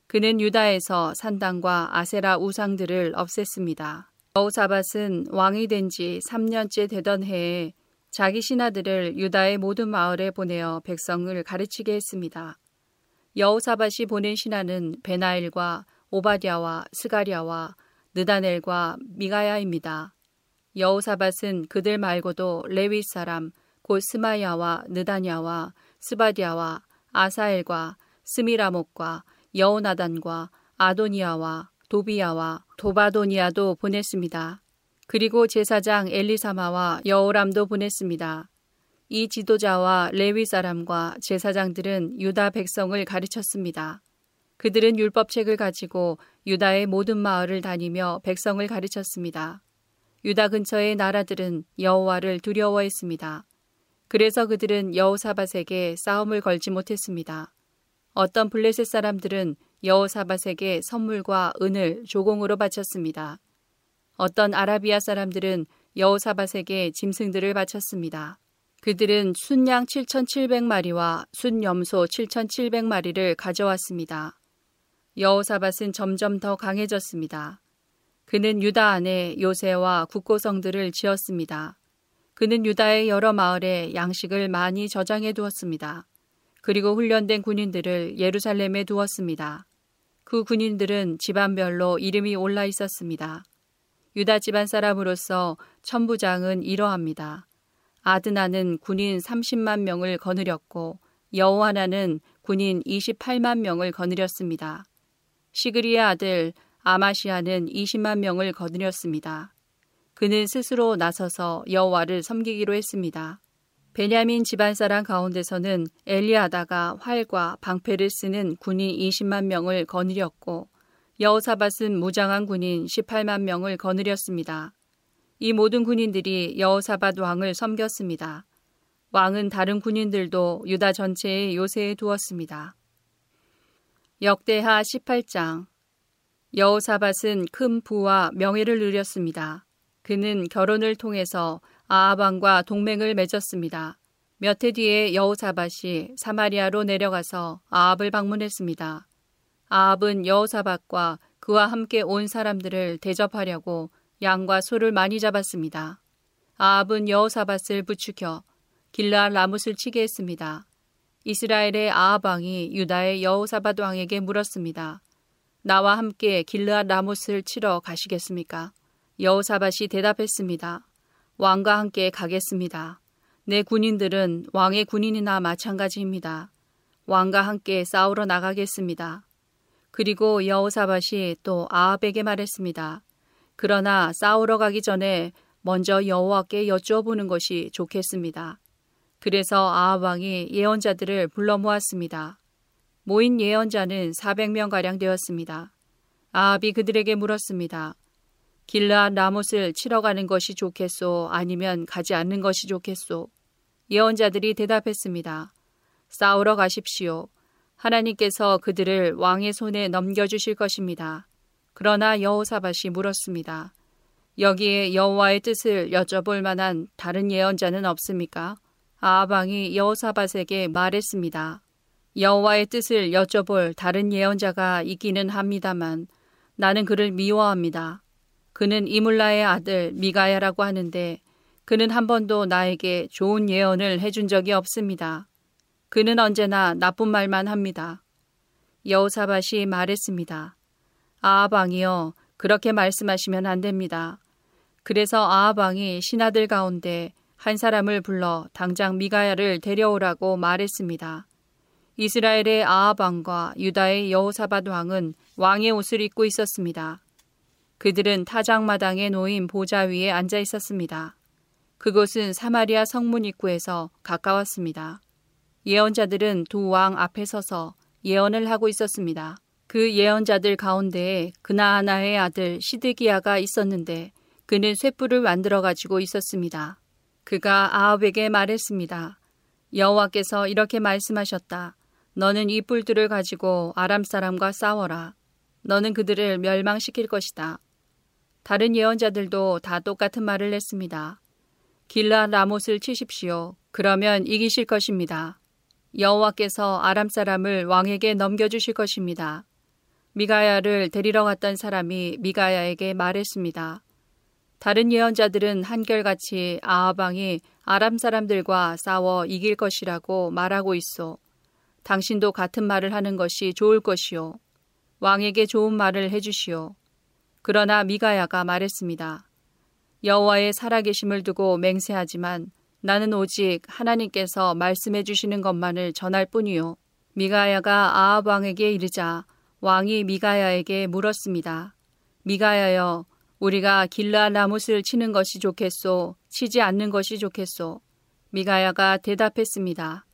그는 유다에서 산당과 아세라 우상들을 없앴습니다. 여호사밧은 왕이 된 지 3년째 되던 해에 자기 신하들을 유다의 모든 마을에 보내어 백성을 가르치게 했습니다. 여호사밧이 보낸 신하는 베나일과 오바댜와 스가랴와 느다넬과 미가야입니다. 여우사밧은 그들 말고도 레위 사람 곧 스마야와 느다냐와 스바디아와 아사엘과 스미라목과 여우나단과 아도니아와 도비야와 도바도니아도 보냈습니다. 그리고 제사장 엘리사마와 여호람도 보냈습니다. 이 지도자와 레위 사람과 제사장들은 유다 백성을 가르쳤습니다. 그들은 율법책을 가지고 유다의 모든 마을을 다니며 백성을 가르쳤습니다. 유다 근처의 나라들은 여호와를 두려워했습니다. 그래서 그들은 여호사밧에게 싸움을 걸지 못했습니다. 어떤 블레셋 사람들은 여호사밧에게 선물과 은을 조공으로 바쳤습니다. 어떤 아라비아 사람들은 여호사밧에게 짐승들을 바쳤습니다. 그들은 순양 7,700마리와 순염소 7,700마리를 가져왔습니다. 여호사밧은 점점 더 강해졌습니다. 그는 유다 안에 요새와 국고성들을 지었습니다. 그는 유다의 여러 마을에 양식을 많이 저장해 두었습니다. 그리고 훈련된 군인들을 예루살렘에 두었습니다. 그 군인들은 집안별로 이름이 올라 있었습니다. 유다 집안 사람으로서 천부장은 이러합니다. 아드나는 군인 30만 명을 거느렸고 여호하나는 군인 28만 명을 거느렸습니다. 시그리의 아들 아마시아는 20만 명을 거느렸습니다. 그는 스스로 나서서 여호와를 섬기기로 했습니다. 베냐민 집안 사람 가운데서는 엘리아다가 활과 방패를 쓰는 군인 20만 명을 거느렸고 여호사밧은 무장한 군인 18만 명을 거느렸습니다. 이 모든 군인들이 여호사밧 왕을 섬겼습니다. 왕은 다른 군인들도 유다 전체의 요새에 두었습니다. 역대하 18장 여호사밧은 큰 부와 명예를 누렸습니다. 그는 결혼을 통해서 아합왕과 동맹을 맺었습니다. 몇 해 뒤에 여호사밧이 사마리아로 내려가서 아합을 방문했습니다. 아합은 여호사밧과 그와 함께 온 사람들을 대접하려고 양과 소를 많이 잡았습니다. 아합은 여호사밧을 부추겨 길라 라못을 치게 했습니다. 이스라엘의 아합 왕이 유다의 여호사밧 왕에게 물었습니다. 나와 함께 길르앗 라못을 치러 가시겠습니까? 여호사밧이 대답했습니다. 왕과 함께 가겠습니다. 내 군인들은 왕의 군인이나 마찬가지입니다. 왕과 함께 싸우러 나가겠습니다. 그리고 여호사밧이 또 아합에게 말했습니다. 그러나 싸우러 가기 전에 먼저 여호와께 여쭈어보는 것이 좋겠습니다. 그래서 아합 왕이 예언자들을 불러 모았습니다. 모인 예언자는 400명 가량 되었습니다. 아합이 그들에게 물었습니다. 길라 라못을 치러 가는 것이 좋겠소 아니면 가지 않는 것이 좋겠소. 예언자들이 대답했습니다. 싸우러 가십시오. 하나님께서 그들을 왕의 손에 넘겨주실 것입니다. 그러나 여호사밭이 물었습니다. 여기에 여호와의 뜻을 여쭤볼 만한 다른 예언자는 없습니까? 아방이 여호사밧에게 말했습니다. 여호와의 뜻을 여쭤볼 다른 예언자가 있기는 합니다만 나는 그를 미워합니다. 그는 이물라의 아들 미가야라고 하는데 그는 한 번도 나에게 좋은 예언을 해준 적이 없습니다. 그는 언제나 나쁜 말만 합니다. 여호사밧이 말했습니다. 아하방이여 그렇게 말씀하시면 안 됩니다. 그래서 아하방이 신하들 가운데 한 사람을 불러 당장 미가야를 데려오라고 말했습니다. 이스라엘의 아하방과 유다의 여호사밧 왕은 왕의 옷을 입고 있었습니다. 그들은 타작마당에 놓인 보좌 위에 앉아 있었습니다. 그곳은 사마리아 성문 입구에서 가까웠습니다. 예언자들은 두 왕 앞에 서서 예언을 하고 있었습니다. 그 예언자들 가운데에 그나하나의 아들 시드기야가 있었는데 그는 쇠뿔을 만들어 가지고 있었습니다. 그가 아합에게 말했습니다. 여호와께서 이렇게 말씀하셨다. 너는 이 뿔들을 가지고 아람 사람과 싸워라. 너는 그들을 멸망시킬 것이다. 다른 예언자들도 다 똑같은 말을 했습니다. 길라 라못을 치십시오. 그러면 이기실 것입니다. 여호와께서 아람 사람을 왕에게 넘겨주실 것입니다. 미가야를 데리러 갔던 사람이 미가야에게 말했습니다. 다른 예언자들은 한결같이 아하방이 아람 사람들과 싸워 이길 것이라고 말하고 있어. 당신도 같은 말을 하는 것이 좋을 것이요. 왕에게 좋은 말을 해주시오. 그러나 미가야가 말했습니다. 여호와의 살아계심을 두고 맹세하지만 나는 오직 하나님께서 말씀해 주시는 것만을 전할 뿐이요. 미가야가 아합 왕에게 이르자 왕이 미가야에게 물었습니다. 미가야여, 우리가 길라 라못을 치는 것이 좋겠소, 치지 않는 것이 좋겠소. 미가야가 대답했습니다.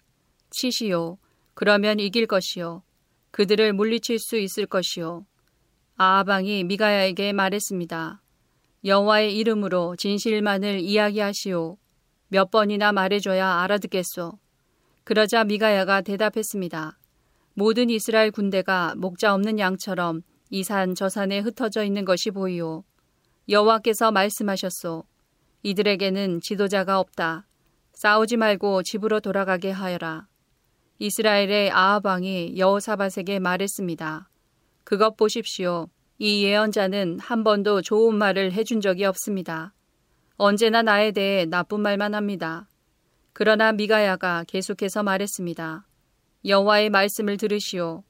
치시오. 그러면 이길 것이요. 그들을 물리칠 수 있을 것이요. 아하방이 미가야에게 말했습니다. 여호와의 이름으로 진실만을 이야기하시오. 몇 번이나 말해줘야 알아듣겠소. 그러자 미가야가 대답했습니다. 모든 이스라엘 군대가 목자 없는 양처럼 이 산 저 산에 흩어져 있는 것이 보이오. 여호와께서 말씀하셨소. 이들에게는 지도자가 없다. 싸우지 말고 집으로 돌아가게 하여라. 이스라엘의 아하방이 여호사밧에게 말했습니다. 그것 보십시오. 이 예언자는 한 번도 좋은 말을 해준 적이 없습니다. 언제나 나에 대해 나쁜 말만 합니다. 그러나 미가야가 계속해서 말했습니다. 여호와의 말씀을 들으시오.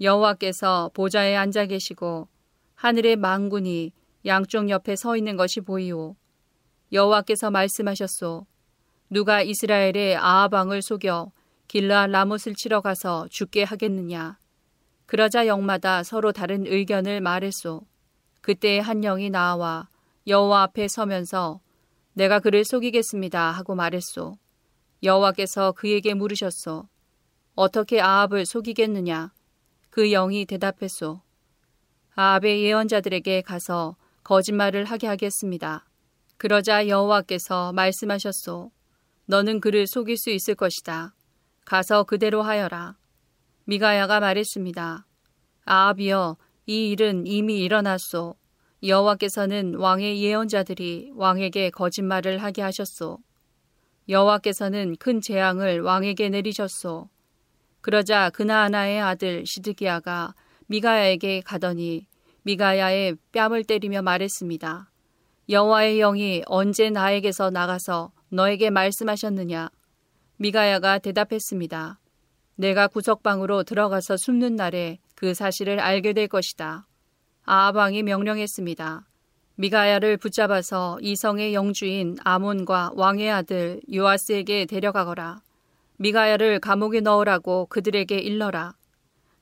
여호와께서 보좌에 앉아 계시고 하늘의 망군이 양쪽 옆에 서 있는 것이 보이오. 여호와께서 말씀하셨소. 누가 이스라엘의 아하방을 속여 길라 라못을 치러 가서 죽게 하겠느냐. 그러자 영마다 서로 다른 의견을 말했소. 그때 한 영이 나와 여호와 앞에 서면서 내가 그를 속이겠습니다 하고 말했소. 여호와께서 그에게 물으셨소. 어떻게 아합을 속이겠느냐? 그 영이 대답했소. 아합의 예언자들에게 가서 거짓말을 하게 하겠습니다. 그러자 여호와께서 말씀하셨소. 너는 그를 속일 수 있을 것이다. 가서 그대로 하여라. 미가야가 말했습니다. 아합이여, 이 일은 이미 일어났소. 여호와께서는 왕의 예언자들이 왕에게 거짓말을 하게 하셨소. 여호와께서는 큰 재앙을 왕에게 내리셨소. 그러자 그나하나의 아들 시드기야가 미가야에게 가더니 미가야의 뺨을 때리며 말했습니다. 여호와의 영이 언제 나에게서 나가서 너에게 말씀하셨느냐? 미가야가 대답했습니다. 내가 구석방으로 들어가서 숨는 날에 그 사실을 알게 될 것이다. 아합왕이 명령했습니다. 미가야를 붙잡아서 이성의 영주인 아몬과 왕의 아들 요아스에게 데려가거라. 미가야를 감옥에 넣으라고 그들에게 일러라.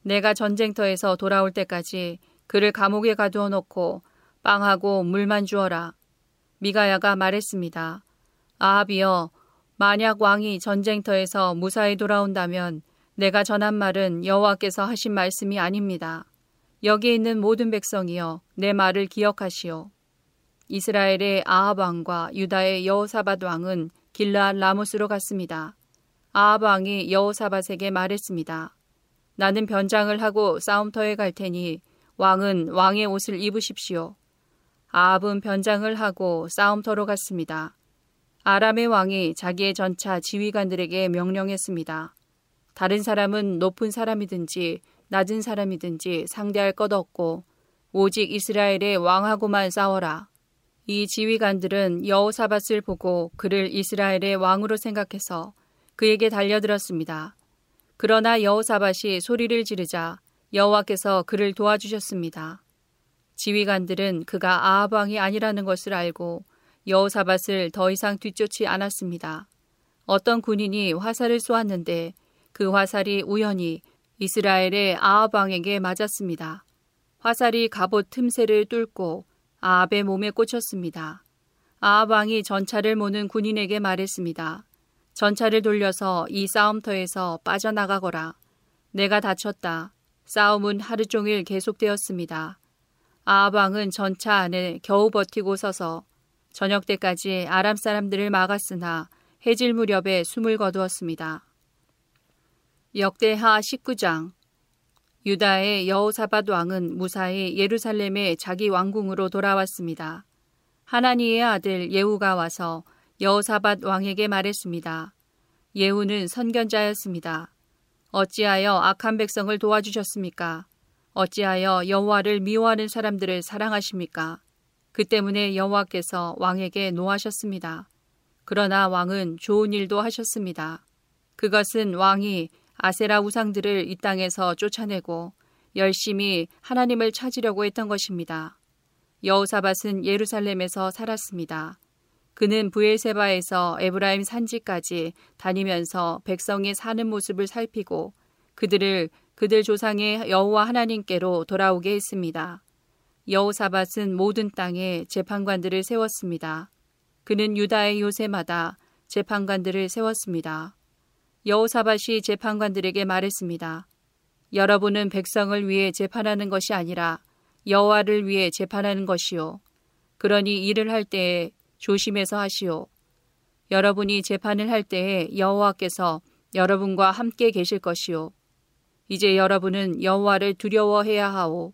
내가 전쟁터에서 돌아올 때까지 그를 감옥에 가두어 놓고 빵하고 물만 주어라. 미가야가 말했습니다. 아합이여, 만약 왕이 전쟁터에서 무사히 돌아온다면 내가 전한 말은 여호와께서 하신 말씀이 아닙니다. 여기 있는 모든 백성이여 내 말을 기억하시오. 이스라엘의 아합 왕과 유다의 여호사밧 왕은 길라 라모스로 갔습니다. 아합 왕이 여호사밧에게 말했습니다. 나는 변장을 하고 싸움터에 갈 테니 왕은 왕의 옷을 입으십시오. 아합은 변장을 하고 싸움터로 갔습니다. 아람의 왕이 자기의 전차 지휘관들에게 명령했습니다. 다른 사람은 높은 사람이든지 낮은 사람이든지 상대할 것 없고 오직 이스라엘의 왕하고만 싸워라. 이 지휘관들은 여호사밧을 보고 그를 이스라엘의 왕으로 생각해서 그에게 달려들었습니다. 그러나 여호사밧이 소리를 지르자 여호와께서 그를 도와주셨습니다. 지휘관들은 그가 아합 왕이 아니라는 것을 알고 여호사밧을 더 이상 뒤쫓지 않았습니다. 어떤 군인이 화살을 쏘았는데 그 화살이 우연히 이스라엘의 아합 왕에게 맞았습니다. 화살이 갑옷 틈새를 뚫고 아합의 몸에 꽂혔습니다. 아합 왕이 전차를 모는 군인에게 말했습니다. 전차를 돌려서 이 싸움터에서 빠져나가거라. 내가 다쳤다. 싸움은 하루 종일 계속되었습니다. 아합 왕은 전차 안에 겨우 버티고 서서 저녁 때까지 아람 사람들을 막았으나 해질 무렵에 숨을 거두었습니다. 역대하 19장 유다의 여호사밧 왕은 무사히 예루살렘의 자기 왕궁으로 돌아왔습니다. 하나니의 아들 예후가 와서 여호사밧 왕에게 말했습니다. 예후는 선견자였습니다. 어찌하여 악한 백성을 도와주셨습니까? 어찌하여 여호와를 미워하는 사람들을 사랑하십니까? 그 때문에 여호와께서 왕에게 노하셨습니다. 그러나 왕은 좋은 일도 하셨습니다. 그것은 왕이 아세라 우상들을 이 땅에서 쫓아내고 열심히 하나님을 찾으려고 했던 것입니다. 여호사밧은 예루살렘에서 살았습니다. 그는 부엘세바에서 에브라임 산지까지 다니면서 백성이 사는 모습을 살피고 그들을 그들 조상의 여호와 하나님께로 돌아오게 했습니다. 여호사밧은 모든 땅에 재판관들을 세웠습니다. 그는 유다의 요새마다 재판관들을 세웠습니다. 여호사밧이 재판관들에게 말했습니다. 여러분은 백성을 위해 재판하는 것이 아니라 여호와를 위해 재판하는 것이요. 그러니 일을 할 때에 조심해서 하시오. 여러분이 재판을 할 때에 여호와께서 여러분과 함께 계실 것이요. 이제 여러분은 여호와를 두려워해야 하오.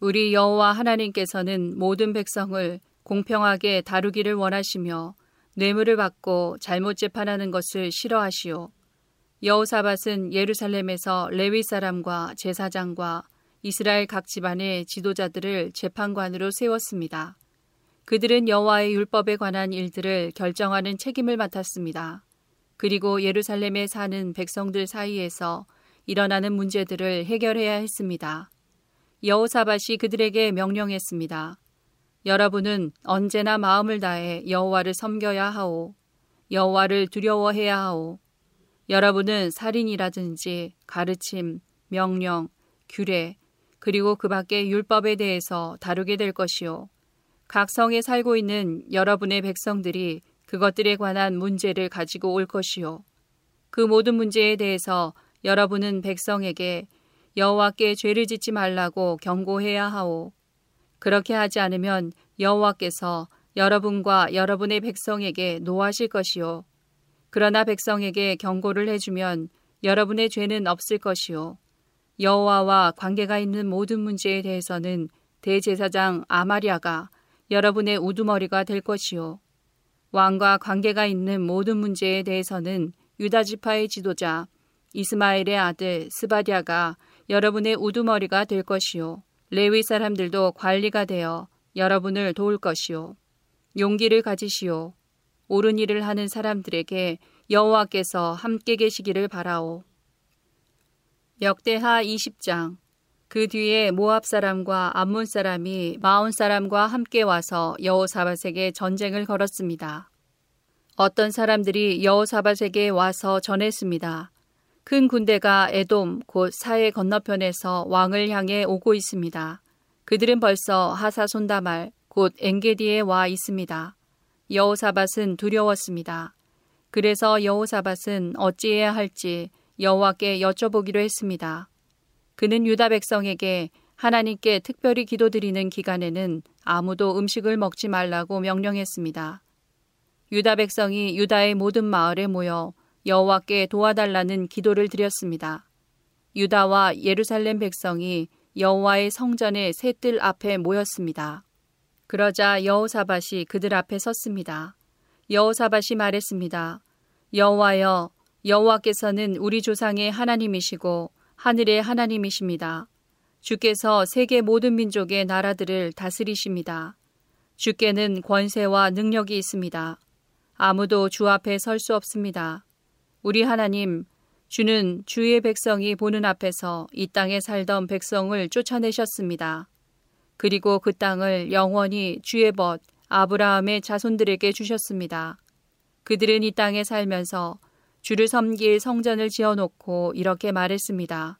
우리 여호와 하나님께서는 모든 백성을 공평하게 다루기를 원하시며 뇌물을 받고 잘못 재판하는 것을 싫어하시오. 여호사밧은 예루살렘에서 레위 사람과 제사장과 이스라엘 각 집안의 지도자들을 재판관으로 세웠습니다. 그들은 여호와의 율법에 관한 일들을 결정하는 책임을 맡았습니다. 그리고 예루살렘에 사는 백성들 사이에서 일어나는 문제들을 해결해야 했습니다. 여호사밧이 그들에게 명령했습니다. 여러분은 언제나 마음을 다해 여호와를 섬겨야 하오. 여호와를 두려워해야 하오. 여러분은 살인이라든지 가르침, 명령, 규례, 그리고 그 밖의 율법에 대해서 다루게 될 것이요. 각 성에 살고 있는 여러분의 백성들이 그것들에 관한 문제를 가지고 올 것이요. 그 모든 문제에 대해서 여러분은 백성에게 여호와께 죄를 짓지 말라고 경고해야 하오. 그렇게 하지 않으면 여호와께서 여러분과 여러분의 백성에게 노하실 것이요. 그러나 백성에게 경고를 해주면 여러분의 죄는 없을 것이요. 여호와와 관계가 있는 모든 문제에 대해서는 대제사장 아마리아가 여러분의 우두머리가 될 것이요. 왕과 관계가 있는 모든 문제에 대해서는 유다 지파의 지도자 이스마엘의 아들 스바디아가 여러분의 우두머리가 될 것이요. 레위 사람들도 관리가 되어 여러분을 도울 것이요. 용기를 가지시오. 옳은 일을 하는 사람들에게 여호와께서 함께 계시기를 바라오. 역대하 20장 그 뒤에 모압 사람과 암몬 사람이 마온 사람과 함께 와서 여호사밧에게 전쟁을 걸었습니다. 어떤 사람들이 여호사밧에게 와서 전했습니다. 큰 군대가 에돔 곧 사해 건너편에서 왕을 향해 오고 있습니다. 그들은 벌써 하사손다말 곧 엔게디에 와 있습니다. 여호사밧은 두려웠습니다. 그래서 여호사밧은 어찌해야 할지 여호와께 여쭤보기로 했습니다. 그는 유다 백성에게 하나님께 특별히 기도드리는 기간에는 아무도 음식을 먹지 말라고 명령했습니다. 유다 백성이 유다의 모든 마을에 모여 여호와께 도와달라는 기도를 드렸습니다. 유다와 예루살렘 백성이 여호와의 성전의 셋들 앞에 모였습니다. 그러자 여호사밧이 그들 앞에 섰습니다. 여호사밧이 말했습니다. 여호와여 여호와께서는 우리 조상의 하나님이시고 하늘의 하나님이십니다. 주께서 세계 모든 민족의 나라들을 다스리십니다. 주께는 권세와 능력이 있습니다. 아무도 주 앞에 설 수 없습니다. 우리 하나님, 주는 주의 백성이 보는 앞에서 이 땅에 살던 백성을 쫓아내셨습니다. 그리고 그 땅을 영원히 주의 벗 아브라함의 자손들에게 주셨습니다. 그들은 이 땅에 살면서 주를 섬길 성전을 지어놓고 이렇게 말했습니다.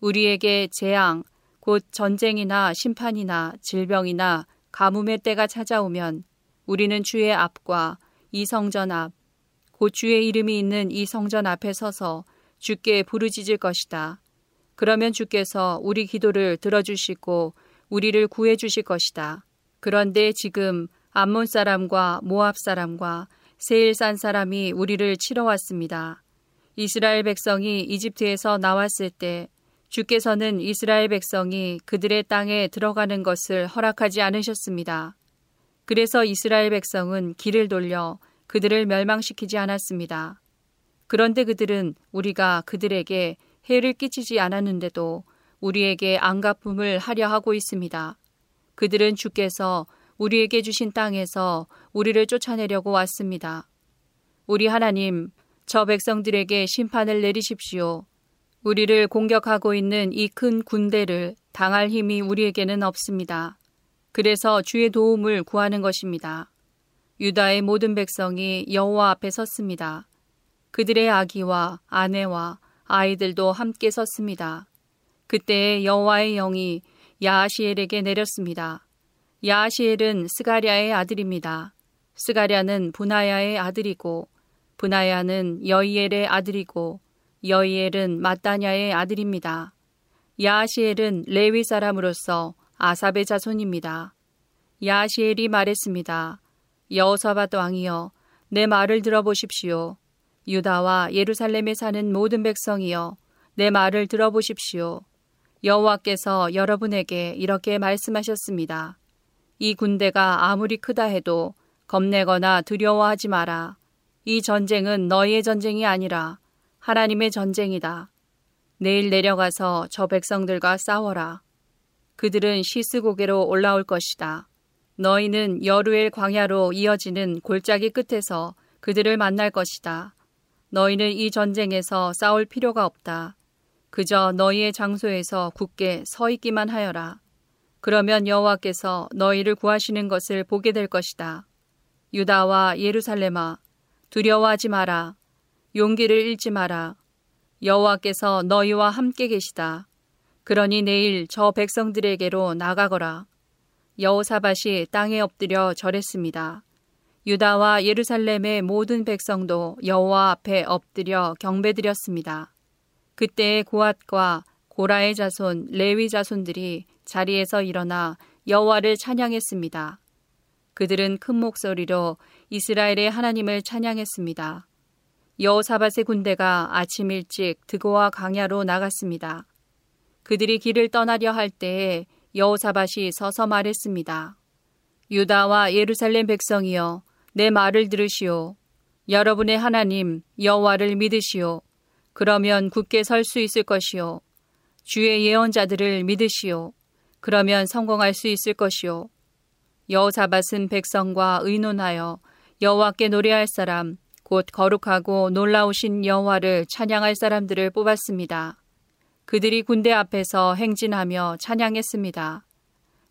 우리에게 재앙, 곧 전쟁이나 심판이나 질병이나 가뭄의 때가 찾아오면 우리는 주의 앞과 이 성전 앞, 곧 주의 이름이 있는 이 성전 앞에 서서 주께 부르짖을 것이다. 그러면 주께서 우리 기도를 들어주시고 우리를 구해 주실 것이다. 그런데 지금 암몬 사람과 모압 사람과 세일 산 사람이 우리를 치러 왔습니다. 이스라엘 백성이 이집트에서 나왔을 때 주께서는 이스라엘 백성이 그들의 땅에 들어가는 것을 허락하지 않으셨습니다. 그래서 이스라엘 백성은 길을 돌려 그들을 멸망시키지 않았습니다. 그런데 그들은 우리가 그들에게 해를 끼치지 않았는데도 우리에게 안갚음을 하려 하고 있습니다. 그들은 주께서 우리에게 주신 땅에서 우리를 쫓아내려고 왔습니다. 우리 하나님, 저 백성들에게 심판을 내리십시오. 우리를 공격하고 있는 이 큰 군대를 당할 힘이 우리에게는 없습니다. 그래서 주의 도움을 구하는 것입니다. 유다의 모든 백성이 여호와 앞에 섰습니다. 그들의 아기와 아내와 아이들도 함께 섰습니다. 그때 여호와의 영이 야하시엘에게 내렸습니다. 야하시엘은 스가랴의 아들입니다. 스가랴는 분하야의 아들이고 분하야는 여이엘의 아들이고 여이엘은 마따냐의 아들입니다. 야하시엘은 레위 사람으로서 아삽의 자손입니다. 야하시엘이 말했습니다. 여호사밧 왕이여 내 말을 들어보십시오. 유다와 예루살렘에 사는 모든 백성이여 내 말을 들어보십시오. 여호와께서 여러분에게 이렇게 말씀하셨습니다. 이 군대가 아무리 크다 해도 겁내거나 두려워하지 마라. 이 전쟁은 너희의 전쟁이 아니라 하나님의 전쟁이다. 내일 내려가서 저 백성들과 싸워라. 그들은 시스 고개로 올라올 것이다. 너희는 여루엘 광야로 이어지는 골짜기 끝에서 그들을 만날 것이다. 너희는 이 전쟁에서 싸울 필요가 없다. 그저 너희의 장소에서 굳게 서 있기만 하여라. 그러면 여호와께서 너희를 구하시는 것을 보게 될 것이다. 유다와 예루살렘아 두려워하지 마라. 용기를 잃지 마라. 여호와께서 너희와 함께 계시다. 그러니 내일 저 백성들에게로 나가거라. 여호사밭이 땅에 엎드려 절했습니다. 유다와 예루살렘의 모든 백성도 여호와 앞에 엎드려 경배드렸습니다. 그때 고앗과 고라의 자손 레위 자손들이 자리에서 일어나 여호와를 찬양했습니다. 그들은 큰 목소리로 이스라엘의 하나님을 찬양했습니다. 여호사밧의 군대가 아침 일찍 드고와 강야로 나갔습니다. 그들이 길을 떠나려 할 때에 여호사밧이 서서 말했습니다. 유다와 예루살렘 백성이여 내 말을 들으시오. 여러분의 하나님 여호와를 믿으시오. 그러면 굳게 설 수 있을 것이요. 주의 예언자들을 믿으시오. 그러면 성공할 수 있을 것이요. 여호사밧은 백성과 의논하여 여호와께 노래할 사람 곧 거룩하고 놀라우신 여호와를 찬양할 사람들을 뽑았습니다. 그들이 군대 앞에서 행진하며 찬양했습니다.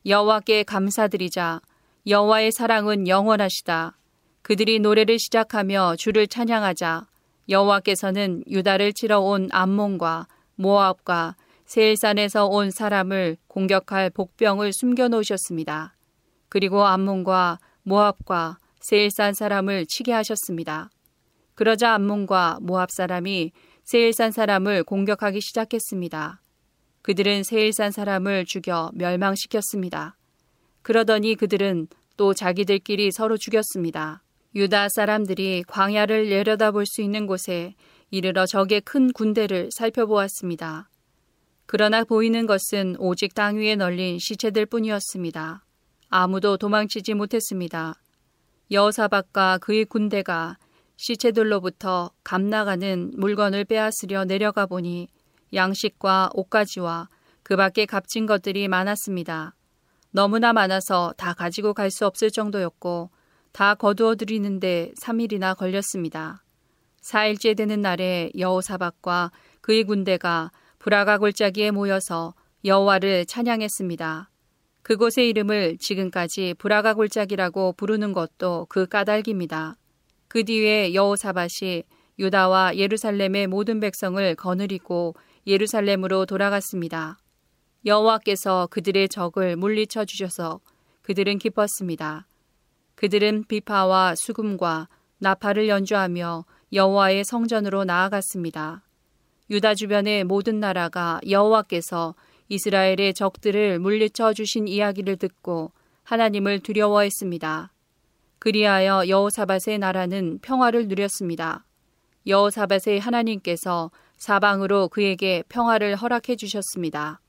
여호와께 감사드리자 여호와의 사랑은 영원하시다. 그들이 노래를 시작하며 주를 찬양하자 여호와께서는 유다를 치러 온 암몬과 모압과 세일산에서 온 사람을 공격할 복병을 숨겨 놓으셨습니다. 그리고 암몬과 모압과 세일산 사람을 치게 하셨습니다. 그러자 암몬과 모압 사람이 세일산 사람을 공격하기 시작했습니다. 그들은 세일산 사람을 죽여 멸망시켰습니다. 그러더니 그들은 또 자기들끼리 서로 죽였습니다. 유다 사람들이 광야를 내려다볼 수 있는 곳에 이르러 적의 큰 군대를 살펴보았습니다. 그러나 보이는 것은 오직 땅 위에 널린 시체들 뿐이었습니다. 아무도 도망치지 못했습니다. 여사박과 그의 군대가 시체들로부터 감나가는 물건을 빼앗으려 내려가 보니 양식과 옷가지와 그 밖에 값진 것들이 많았습니다. 너무나 많아서 다 가지고 갈 수 없을 정도였고 다 거두어 들이는데 3일이나 걸렸습니다. 4일째 되는 날에 여호사박과 그의 군대가 브라가 골짜기에 모여서 여호와를 찬양했습니다. 그곳의 이름을 지금까지 브라가 골짜기라고 부르는 것도 그 까닭입니다. 그 뒤에 여호사밭이 유다와 예루살렘의 모든 백성을 거느리고 예루살렘으로 돌아갔습니다. 여호와께서 그들의 적을 물리쳐 주셔서 그들은 기뻤습니다. 그들은 비파와 수금과 나팔을 연주하며 여호와의 성전으로 나아갔습니다. 유다 주변의 모든 나라가 여호와께서 이스라엘의 적들을 물리쳐 주신 이야기를 듣고 하나님을 두려워했습니다. 그리하여 여호사밧의 나라는 평화를 누렸습니다. 여호사밧의 하나님께서 사방으로 그에게 평화를 허락해 주셨습니다.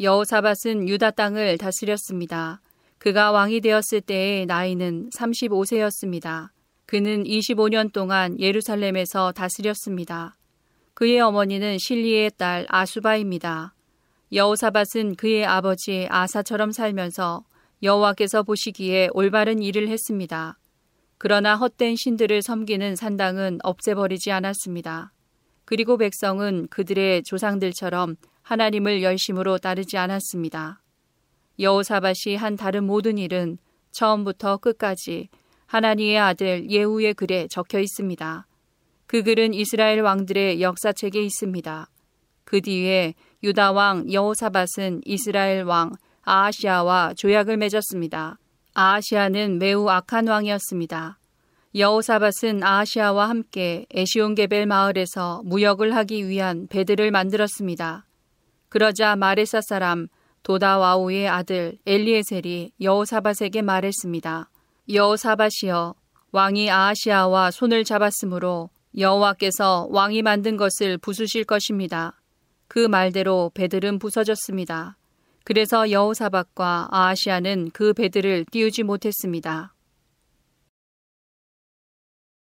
여호사밧은 유다 땅을 다스렸습니다. 그가 왕이 되었을 때의 나이는 35세였습니다. 그는 25년 동안 예루살렘에서 다스렸습니다. 그의 어머니는 실리의 딸 아수바입니다. 여호사밧은 그의 아버지 아사처럼 살면서 여호와께서 보시기에 올바른 일을 했습니다. 그러나 헛된 신들을 섬기는 산당은 없애버리지 않았습니다. 그리고 백성은 그들의 조상들처럼 하나님을 열심으로 따르지 않았습니다. 여호사밭이 한 다른 모든 일은 처음부터 끝까지 하나님의 아들 예후의 글에 적혀 있습니다. 그 글은 이스라엘 왕들의 역사책에 있습니다. 그 뒤에 유다 왕 여호사밭은 이스라엘 왕 아하시아와 조약을 맺었습니다. 아하시아는 매우 악한 왕이었습니다. 여호사밧은 아하시아와 함께 에시온게벨 마을에서 무역을 하기 위한 배들을 만들었습니다. 그러자 마레사 사람 도다와우의 아들 엘리에셀이 여호사밧에게 말했습니다. 여호사밧이여 왕이 아하시아와 손을 잡았으므로 여호와께서 왕이 만든 것을 부수실 것입니다. 그 말대로 배들은 부서졌습니다. 그래서 여호사밧과 아하시아는 그 배들을 띄우지 못했습니다.